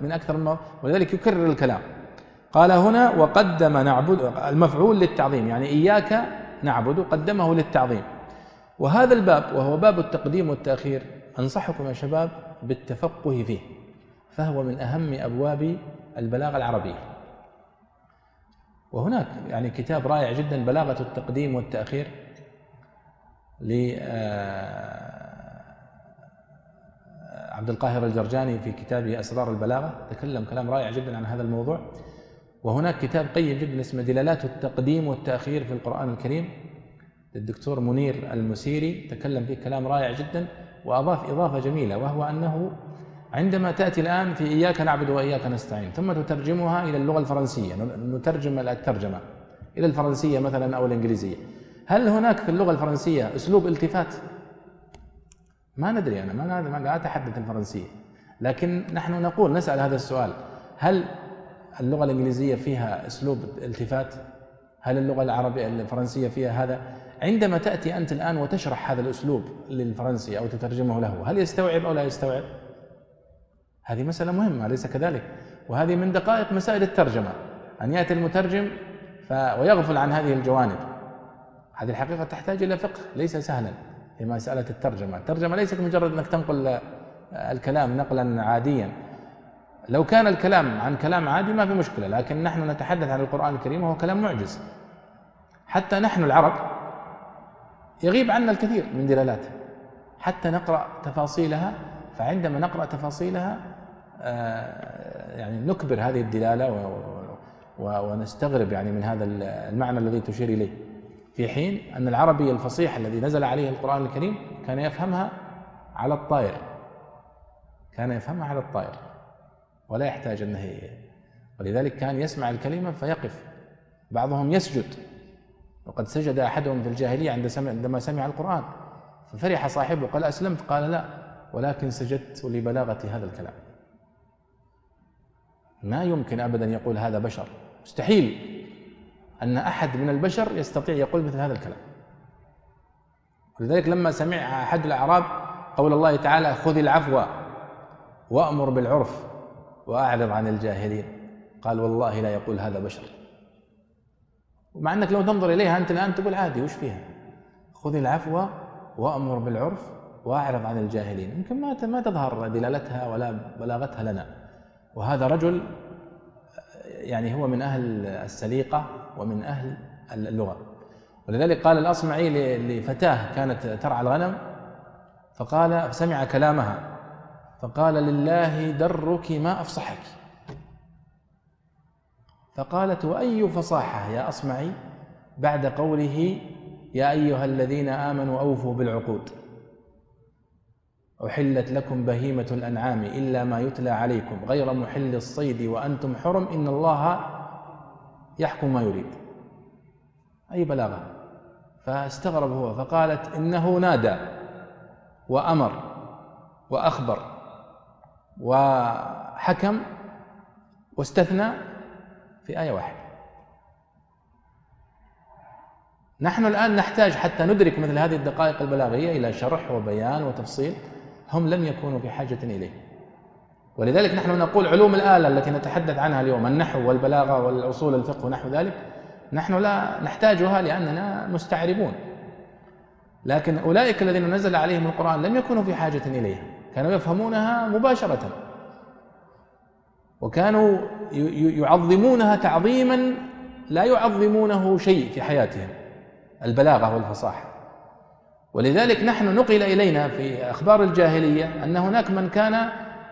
من أكثر من ولذلك يكرر الكلام. قال هنا وقدم نعبد المفعول للتعظيم يعني إياك نعبد قدمه للتعظيم. وهذا الباب وهو باب التقديم والتأخير أنصحكم يا شباب بالتفقه فيه فهو من أهم أبواب البلاغة العربية. وهناك يعني كتاب رائع جدا بلاغة التقديم والتأخير ل آه، عبد القاهر الجرجاني في كتابه أسرار البلاغة. تكلم كلام رائع جدا عن هذا الموضوع. وهناك كتاب قيم جدا اسمه دلالات التقديم والتأخير في القرآن الكريم للدكتور منير المسيري. تكلم فيه كلام رائع جدا وأضاف إضافة جميلة وهو أنه عندما تأتي الآن في إياك نعبد وإياك نستعين ثم تترجمها إلى اللغة الفرنسية نترجم الترجمة إلى الفرنسية مثلا أو الإنجليزية هل هناك في اللغة الفرنسية أسلوب التفات؟ ما ندري أنا ما لا أتحدث الفرنسية لكن نحن نقول نسأل هذا السؤال هل اللغة الإنجليزية فيها أسلوب التفات؟ هل اللغة العربية الفرنسية فيها هذا؟ عندما تأتي أنت الآن وتشرح هذا الأسلوب للفرنسي أو تترجمه له هل يستوعب أو لا يستوعب؟ هذه مسألة مهمة أليس كذلك؟ وهذه من دقائق مسائل الترجمة. أن يأتي المترجم ف... ويغفل عن هذه الجوانب. هذه الحقيقة تحتاج إلى فقه ليس سهلا في مسألة الترجمة. الترجمة ليست مجرد أنك تنقل الكلام نقلا عاديا. لو كان الكلام عن كلام عادي ما في مشكلة لكن نحن نتحدث عن القرآن الكريم وهو كلام معجز. حتى نحن العرب يغيب عنا الكثير من دلالاتها. حتى نقرأ تفاصيلها فعندما نقرأ تفاصيلها آه، يعني نكبر هذه الدلالة ونستغرب يعني من هذا المعنى الذي تشير إليه. في حين أن العربي الفصيح الذي نزل عليه القرآن الكريم كان يفهمها على الطائر. كان يفهمها على الطائر. ولا يحتاج أنه ولذلك كان يسمع الكلمة فيقف. بعضهم يسجد. وقد سجد أحدهم في الجاهلية عندما سمع القرآن. ففرح صاحبه قال أسلمت؟ قال لا. ولكن سجدت لبلاغة هذا الكلام. ما يمكن أبدا يقول هذا بشر. مستحيل أن أحد من البشر يستطيع يقول مثل هذا الكلام. ولذلك لما سمع أحد الأعراب قول الله تعالى خذ العفو وأمر بالعرف وأعرض عن الجاهلين قال والله لا يقول هذا بشر. مع أنك لو تنظر إليها أنت الآن تقول عادي وش فيها؟ خذ العفو وأمر بالعرف وأعرض عن الجاهلين. يمكن ما ما تظهر دلالتها ولا بلاغتها لنا. وهذا رجل يعني هو من أهل السليقة ومن أهل اللغة. ولذلك قال الأصمعي لفتاة كانت ترعى الغنم فقال سمع كلامها فقال لله درك ما أفصحك. فقالت وأي فصاحة يا أصمعي؟ بعد قوله يا أيها الذين آمنوا أوفوا بالعقود. أحلت لكم بهيمة الأنعام إلا ما يتلى عليكم غير محل الصيد وأنتم حرم إن الله يحكم ما يريد. أي بلاغة؟ فاستغرب هو فقالت إنه نادى وأمر وأخبر وحكم واستثنى في آية واحدة. نحن الآن نحتاج حتى ندرك مثل هذه الدقائق البلاغية إلى شرح وبيان وتفصيل. هم لم يكونوا في حاجة إليه. ولذلك نحن نقول علوم الآلة التي نتحدث عنها اليوم النحو والبلاغة والأصول الفقه ونحو ذلك نحن لا نحتاجها لأننا مستعربون. لكن أولئك الذين نزل عليهم القرآن لم يكونوا في حاجة إليها كانوا يفهمونها مباشرة. وكانوا يعظمونها تعظيما لا يعظمونه شيء في حياتهم. البلاغة والفصاحة. ولذلك نحن نقل إلينا في أخبار الجاهلية أن هناك من كان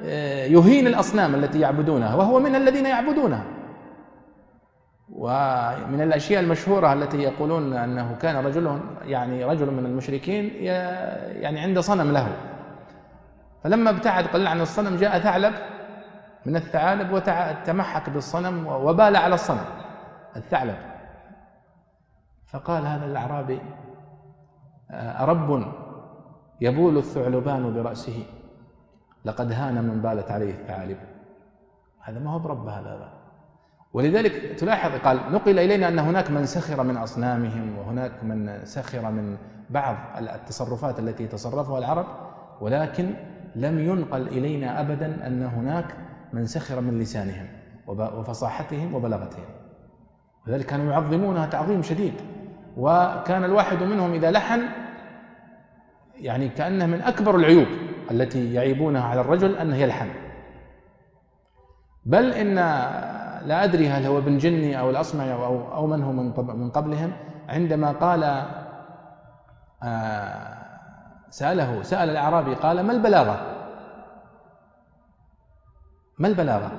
آه، يهين الأصنام التي يعبدونها وهو من الذين يعبدونها. ومن الأشياء المشهورة التي يقولون أنه كان رجل يعني رجل من المشركين يعني عند صنم له. فلما ابتعد قليل عن الصنم جاء ثعلب من الثعالب وتمحك بالصنم وبال على الصنم الثعلب. فقال هذا الأعرابي أرب يبول الثعلبان برأسه. لقد هان من بالت عليه الثعالب. هذا ما هو برب هذا. ولذلك تلاحظ قال نقل إلينا أن هناك من سخر من أصنامهم وهناك من سخر من بعض التصرفات التي تصرفها العرب ولكن لم ينقل إلينا أبدا أن هناك من سخر من لسانهم وفصاحتهم وبلاغتهم. لذلك كانوا يعظمونها تعظيم شديد. وكان الواحد منهم إذا لحن يعني كأنه من أكبر العيوب التي يعيبونها على الرجل أنه يلحن. بل إن لا أدري هل هو ابن جني أو الأصمعي أو, أو من هو من قبلهم عندما قال آه، سأله سأل الأعرابي قال ما البلاغة؟ ما البلاغة؟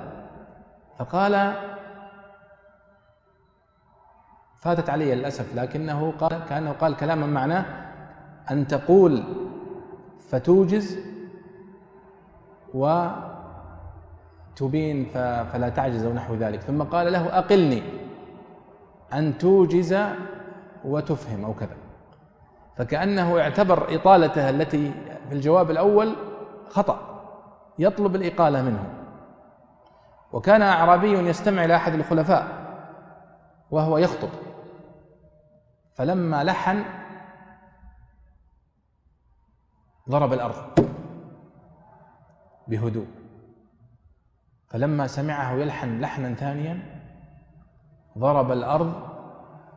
فقال فاتت علي للأسف لكنه قال كأنه قال كلاما معناه أن تقول فتوجز وتبين فلا تعجز ونحو ذلك. ثم قال له أقلني أن توجز وتفهم أو كذا. فكأنه اعتبر إطالته التي في الجواب الأول خطأ يطلب الإقالة منه. وكان أعرابي يستمع إلى أحد الخلفاء وهو يخطب. فلما لحن ضرب الأرض بهدوء. فلما سمعه يلحن لحنا ثانيا ضرب الأرض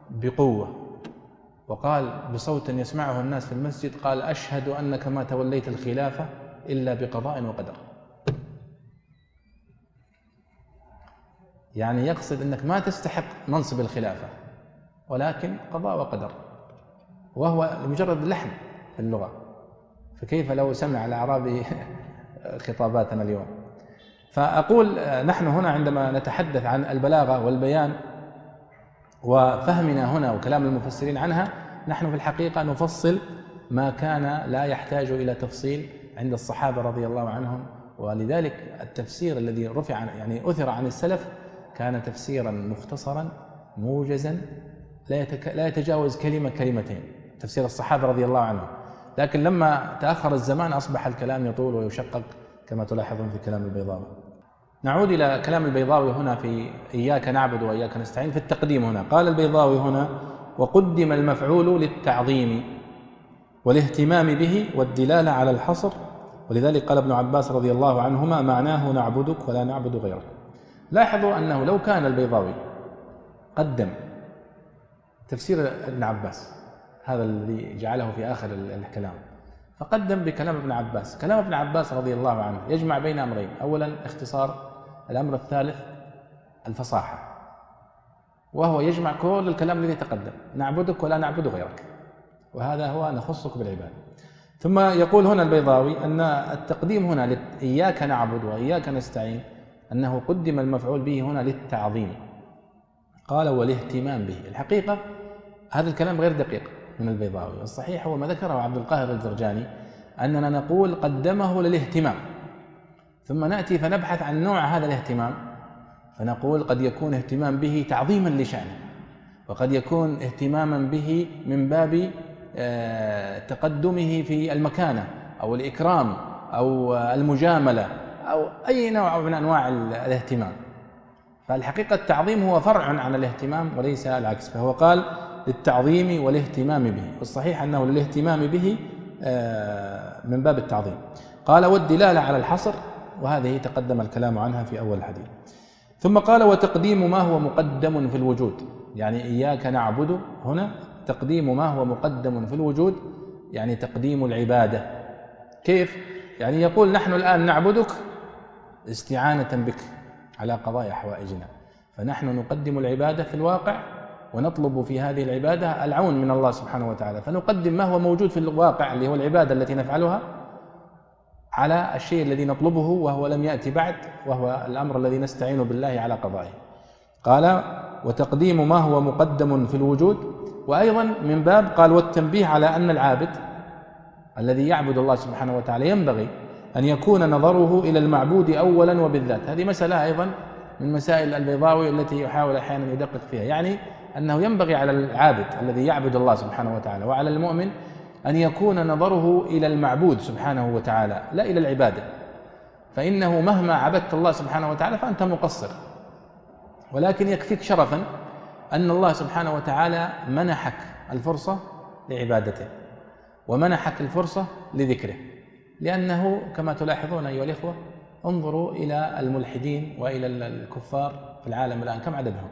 بقوة. وقال بصوت يسمعه الناس في المسجد قال أشهد أنك ما توليت الخلافة إلا بقضاء وقدر. يعني يقصد أنك ما تستحق منصب الخلافة. ولكن قضاء وقدر. وهو لمجرد لحن في اللغة. فكيف لو سمع الأعرابي خطاباتنا اليوم؟ فأقول نحن هنا عندما نتحدث عن البلاغة والبيان وفهمنا هنا وكلام المفسرين عنها نحن في الحقيقة نفصل ما كان لا يحتاج إلى تفصيل عند الصحابة رضي الله عنهم. ولذلك التفسير الذي رفع يعني أثر عن السلف كان تفسيرا مختصرا موجزا لا لا يتجاوز كلمة كلمتين. تفسير الصحابة رضي الله عنهم. لكن لما تأخر الزمان أصبح الكلام يطول ويشقق كما تلاحظون في كلام البيضاوي. نعود إلى كلام البيضاوي هنا في إياك نعبد وإياك نستعين في التقديم هنا. قال البيضاوي هنا وقدم المفعول للتعظيم والاهتمام به والدلالة على الحصر. ولذلك قال ابن عباس رضي الله عنهما معناه نعبدك ولا نعبد غيرك. لاحظوا أنه لو كان البيضاوي قدم تفسير ابن عباس هذا الذي جعله في آخر الكلام. فقدم بكلام ابن عباس. كلام ابن عباس رضي الله عنه يجمع بين أمرين. أولا اختصار الأمر الثالث الفصاحة وهو يجمع كل الكلام الذي تقدم. نعبدك ولا نعبد غيرك وهذا هو نخصك بالعبادة ثم يقول هنا البيضاوي أن التقديم هنا إياك نعبد وإياك نستعين أنه قدم المفعول به هنا للتعظيم. قال والاهتمام به. الحقيقة هذا الكلام غير دقيق من البيضاوي. الصحيح هو ما ذكره عبد القاهر الجرجاني أننا نقول قدمه للاهتمام. ثم نأتي فنبحث عن نوع هذا الاهتمام فنقول قد يكون اهتمام به تعظيما لشأنه وقد يكون اهتماما به من باب آه، تقدمه في المكانة أو الإكرام أو المجاملة أو أي نوع من أنواع الاهتمام. فالحقيقة التعظيم هو فرع عن الاهتمام وليس العكس. فهو قال للتعظيم والاهتمام به. والصحيح أنه للاهتمام به آه، من باب التعظيم. قال والدلالة على الحصر وهذه تقدم الكلام عنها في أول الحديث. ثم قال وتقديم ما هو مقدم في الوجود يعني إياك نعبد هنا تقديم ما هو مقدم في الوجود يعني تقديم العبادة. كيف؟ يعني يقول نحن الآن نعبدك استعانة بك على قضاء حوائجنا. فنحن نقدم العبادة في الواقع ونطلب في هذه العبادة العون من الله سبحانه وتعالى. فنقدم ما هو موجود في الواقع اللي هو العبادة التي نفعلها على الشيء الذي نطلبه وهو لم يأتي بعد وهو الأمر الذي نستعين بالله على قضائه. قال وتقديم ما هو مقدم في الوجود وأيضا من باب قال والتنبيه على أن العابد الذي يعبد الله سبحانه وتعالى ينبغي أن يكون نظره إلى المعبود أولا وبالذات هذه مسألة أيضا من مسائل البيضاوي التي يحاول أحيانا يدقق فيها. يعني أنه ينبغي على العابد الذي يعبد الله سبحانه وتعالى وعلى المؤمن أن يكون نظره إلى المعبود سبحانه وتعالى لا إلى العبادة. فإنه مهما عبدت الله سبحانه وتعالى فأنت مقصر. ولكن يكفيك شرفا أن الله سبحانه وتعالى منحك الفرصة لعبادته ومنحك الفرصة لذكره. لأنه كما تلاحظون أيها الإخوة انظروا إلى الملحدين وإلى الكفار في العالم الآن كم عددهم؟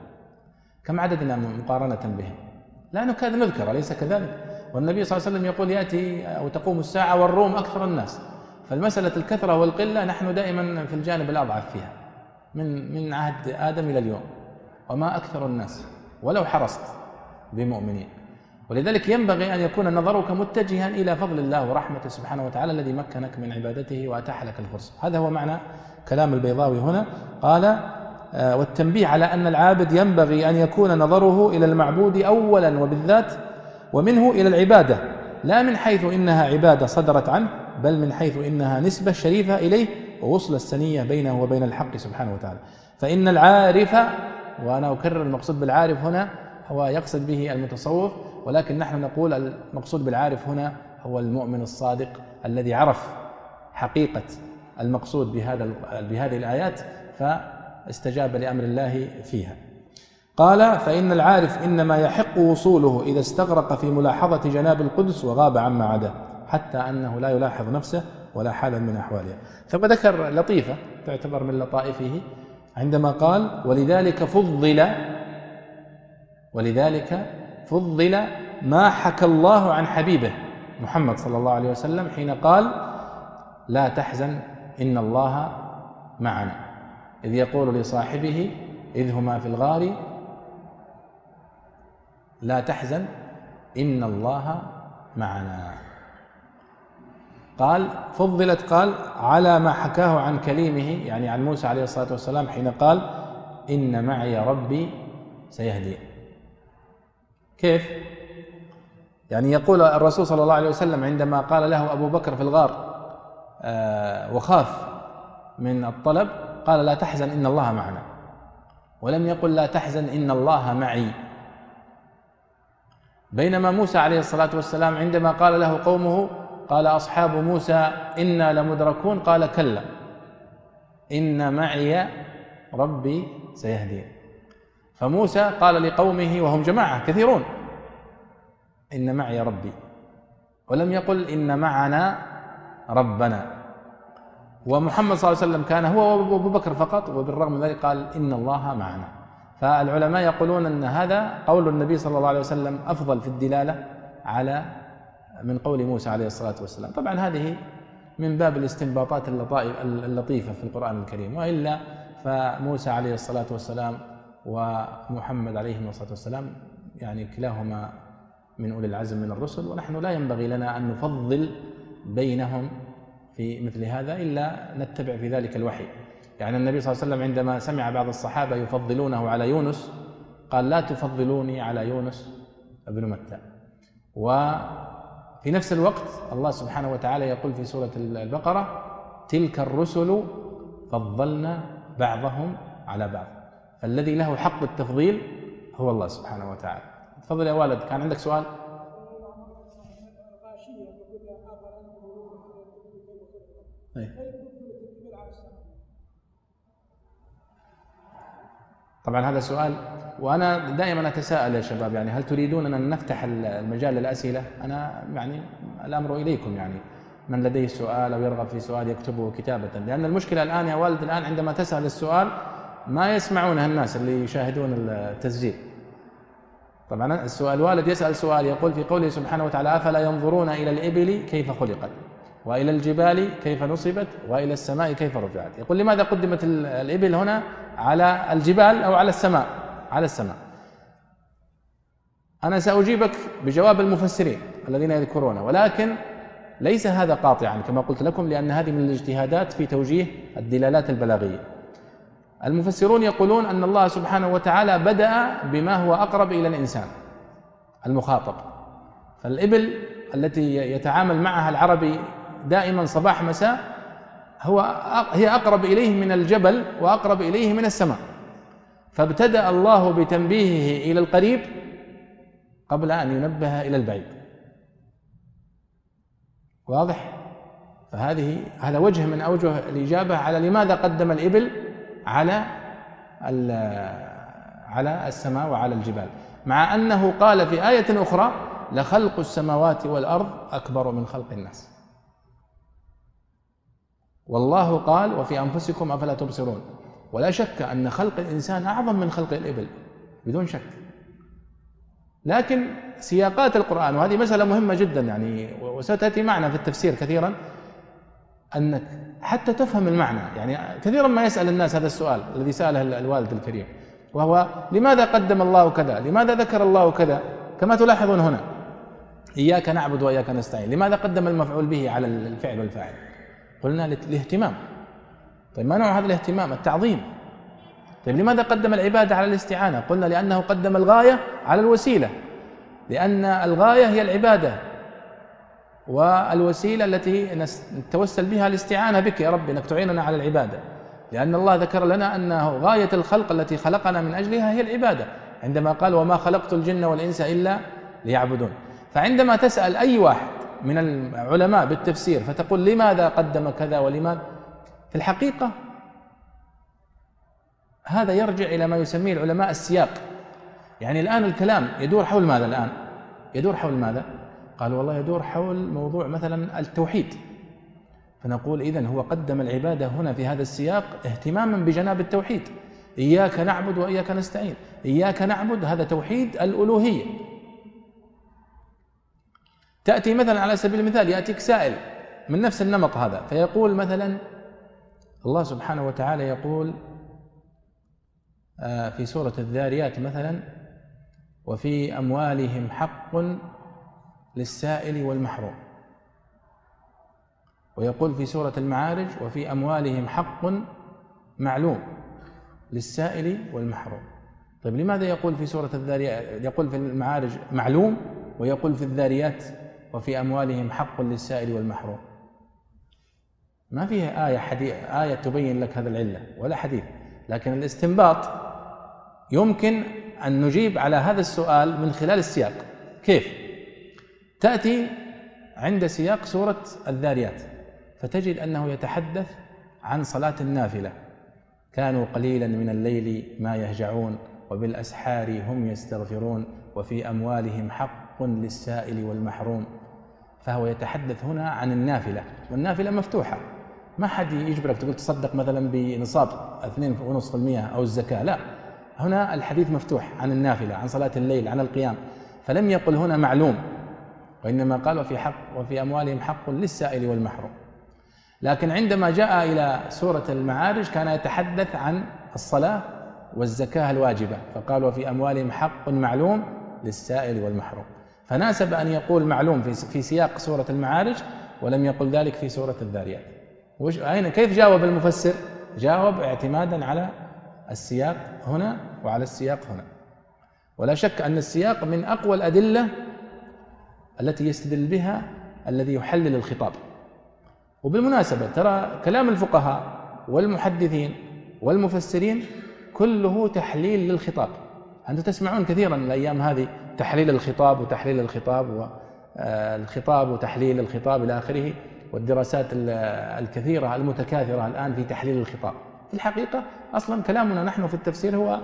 كم عددنا مقارنة بهم؟ لا نكاد نذكر أليس كذلك؟ والنبي صلى الله عليه وسلم يقول يأتي أو تقوم الساعة والروم أكثر الناس. فالمسألة الكثرة والقلة نحن دائما في الجانب الأضعف فيها من من عهد آدم إلى اليوم وما أكثر الناس ولو حرصت بمؤمنين. ولذلك ينبغي أن يكون نظرك متجها إلى فضل الله ورحمته سبحانه وتعالى الذي مكنك من عبادته وأتاح لك الفرصة. هذا هو معنى كلام البيضاوي هنا. قال والتنبيه على أن العابد ينبغي أن يكون نظره إلى المعبود أولا وبالذات ومنه إلى العبادة لا من حيث إنها عبادة صدرت عنه بل من حيث إنها نسبة شريفة إليه ووصل السنية بينه وبين الحق سبحانه وتعالى. فإن العارف وأنا أكرر المقصود بالعارف هنا هو يقصد به المتصوف ولكن نحن نقول المقصود بالعارف هنا هو المؤمن الصادق الذي عرف حقيقة المقصود بهذا بهذه الآيات فاستجاب لأمر الله فيها. قال فإن العارف إنما يحق وصوله إذا استغرق في ملاحظة جناب القدس وغاب عما عداه حتى أنه لا يلاحظ نفسه ولا حالا من أحوالها ثم ذكر لطيفة تعتبر من لطائفه عندما قال ولذلك فضل ولذلك فضل ما حكى الله عن حبيبه محمد صلى الله عليه وسلم حين قال لا تحزن إن الله معنا. إذ يقول لصاحبه إذ هما في الغار لا تحزن إن الله معنا قال فضلت قال على ما حكاه عن كليمه يعني عن موسى عليه الصلاة والسلام حين قال إن معي ربي سيهدي كيف؟ يعني يقول الرسول صلى الله عليه وسلم عندما قال له أبو بكر في الغار آه وخاف من الطلب قال لا تحزن إن الله معنا. ولم يقل لا تحزن إن الله معي. بينما موسى عليه الصلاة والسلام عندما قال له قومه قال أصحاب موسى إنا لمدركون قال كلا. إن معي ربي سيهدين. فموسى قال لقومه وهم جماعة كثيرون إن معي ربي. ولم يقل إن معنا ربنا. ومحمد صلى الله عليه وسلم كان هو وابو بكر فقط وبالرغم من ذلك قال إن الله معنا. فالعلماء يقولون إن هذا قول النبي صلى الله عليه وسلم أفضل في الدلالة على من قول موسى عليه الصلاة والسلام. طبعا هذه من باب الاستنباطات اللطيفة في القرآن الكريم. وإلا فموسى عليه الصلاة والسلام ومحمد عليه الصلاة والسلام يعني كلاهما من أولي العزم من الرسل ونحن لا ينبغي لنا أن نفضل بينهم في مثل هذا إلا نتبع في ذلك الوحي. يعني النبي صلى الله عليه وسلم عندما سمع بعض الصحابة يفضلونه على يونس قال لا تفضلوني على يونس ابن متى. وفي نفس الوقت الله سبحانه وتعالى يقول في سورة البقرة تلك الرسل فضلنا بعضهم على بعض. فالذي له حق التفضيل هو الله سبحانه وتعالى. تفضل يا والد كان عندك سؤال؟ طبعا هذا سؤال وأنا دائما أتساءل يا شباب يعني هل تريدون أن نفتح المجال للأسئلة؟ أنا يعني الأمر إليكم يعني من لديه سؤال أو يرغب في سؤال يكتبه كتابة لأن المشكلة الآن يا والد الآن عندما تسأل السؤال ما يسمعونها الناس اللي يشاهدون التسجيل. طبعا السؤال الوالد يسأل سؤال يقول في قوله سبحانه وتعالى أفلا ينظرون إلى الإبل كيف خلقت؟ وإلى الجبال كيف نصبت وإلى السماء كيف رفعت. يقول لماذا قدمت الإبل هنا على الجبال أو على السماء؟ على السماء. أنا سأجيبك بجواب المفسرين الذين يذكرون ولكن ليس هذا قاطعا كما قلت لكم لأن هذه من الاجتهادات في توجيه الدلالات البلاغية. المفسرون يقولون أن الله سبحانه وتعالى بدأ بما هو أقرب إلى الإنسان المخاطب. فالإبل التي يتعامل معها العربي دائما صباح مساء هو هي أقرب إليه من الجبل وأقرب إليه من السماء. فابتدأ الله بتنبيهه إلى القريب قبل أن ينبه إلى البعيد. واضح؟ فهذه هذا وجه من أوجه الإجابة على لماذا قدم الإبل على على السماء وعلى الجبال. مع أنه قال في آية أخرى لخلق السماوات والأرض أكبر من خلق الناس. والله قال وفي أنفسكم أفلا تبصرون ولا شك أن خلق الإنسان أعظم من خلق الإبل بدون شك لكن سياقات القرآن وهذه مسألة مهمة جدا يعني وستأتي معنا في التفسير كثيرا أنك حتى تفهم المعنى يعني كثيرا ما يسأل الناس هذا السؤال الذي سأله الوالد الكريم وهو لماذا قدم الله كذا؟ لماذا ذكر الله كذا؟ كما تلاحظون هنا إياك نعبد وإياك نستعين، لماذا قدم المفعول به على الفعل والفاعل؟ قلنا الاهتمام طيب ما نوع هذا الاهتمام؟ التعظيم. طيب لماذا قدم العبادة على الاستعانة؟ قلنا لأنه قدم الغاية على الوسيلة. لأن الغاية هي العبادة. والوسيلة التي نتوسل بها الاستعانة بك يا رب أنك تعيننا على العبادة. لأن الله ذكر لنا أنه غاية الخلق التي خلقنا من أجلها هي العبادة. عندما قال وما خلقت الجن والإنس إلا ليعبدون. فعندما تسأل أي واحد من العلماء بالتفسير فتقول لماذا قدم كذا ولماذا في الحقيقة هذا يرجع إلى ما يسميه العلماء السياق. يعني الآن الكلام يدور حول ماذا الآن؟ يدور حول ماذا؟ قال والله يدور حول موضوع مثلا التوحيد. فنقول إذن هو قدم العبادة هنا في هذا السياق اهتماما بجناب التوحيد. إياك نعبد وإياك نستعين. إياك نعبد هذا توحيد الألوهية. تأتي مثلا على سبيل المثال يأتيك سائل من نفس النمط هذا فيقول مثلا الله سبحانه وتعالى يقول آه، في سورة الذاريات مثلا وفي أموالهم حق للسائل والمحروم. ويقول في سورة المعارج وفي أموالهم حق معلوم للسائل والمحروم. طيب لماذا يقول في سورة الذاريات يقول في المعارج معلوم ويقول في الذاريات وفي أموالهم حق للسائل والمحروم. ما فيها آية حديث آية تبين لك هذا العلة ولا حديث لكن الاستنباط يمكن أن نجيب على هذا السؤال من خلال السياق. كيف؟ تأتي عند سياق سورة الذاريات فتجد أنه يتحدث عن صلاة النافلة. كانوا قليلا من الليل ما يهجعون وبالأسحار هم يستغفرون وفي أموالهم حق للسائل والمحروم. فهو يتحدث هنا عن النافلة والنافلة مفتوحة. ما حد يجبرك تقول تصدق مثلا بنصاب 2.5% أو الزكاة لا. هنا الحديث مفتوح عن النافلة عن صلاة الليل عن القيام. فلم يقل هنا معلوم وإنما قال وفي حق وفي أموالهم حق للسائل والمحروم. لكن عندما جاء إلى سورة المعارج كان يتحدث عن الصلاة والزكاة الواجبة فقال وفي أموالهم حق معلوم للسائل والمحروم. فناسب أن يقول معلوم في في سياق سورة المعارج ولم يقل ذلك في سورة الذاريات. وش أين كيف جاوب المفسر؟ جاوب اعتمادا على السياق هنا وعلى السياق هنا. ولا شك أن السياق من أقوى الأدلة التي يستدل بها الذي يحلل الخطاب. وبالمناسبة ترى كلام الفقهاء والمحدثين والمفسرين كله تحليل للخطاب. أنتم تسمعون كثيرا الأيام هذه تحليل الخطاب وتحليل الخطاب والخطاب وتحليل الخطاب إلى آخره والدراسات الكثيرة المتكاثرة الآن في تحليل الخطاب. في الحقيقة أصلا كلامنا نحن في التفسير هو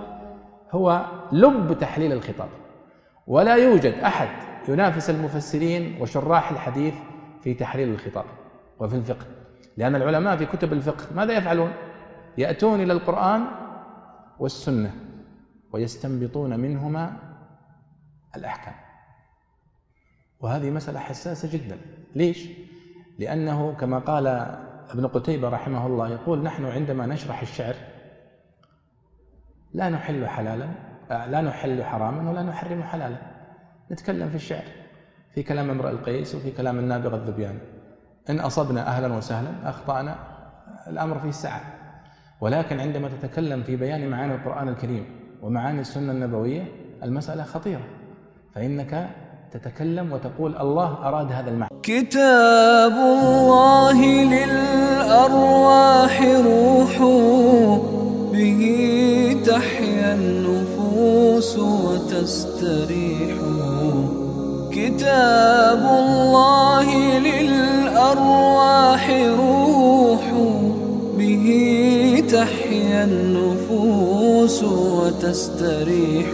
هو لب تحليل الخطاب. ولا يوجد أحد ينافس المفسرين وشراح الحديث في تحليل الخطاب وفي الفقه. لأن العلماء في كتب الفقه ماذا يفعلون؟ يأتون إلى القرآن والسنة ويستنبطون منهما الأحكام. وهذه مسألة حساسة جدا. ليش؟ لأنه كما قال ابن قتيبة رحمه الله يقول نحن عندما نشرح الشعر لا نحل حلالا لا نحل حراما ولا نحرم حلالا. نتكلم في الشعر في كلام امرئ القيس وفي كلام النابغة الذبيان. إن أصبنا أهلا وسهلا أخطأنا الأمر فيه السعة ولكن عندما تتكلم في بيان معاني القرآن الكريم ومعاني السنة النبوية المسألة خطيرة. فإنك تتكلم وتقول الله أراد هذا المعنى. كتاب الله للأرواح روح به تحيا النفوس وتستريح. كتاب الله للأرواح روح به تحيا النفوس وتستريح.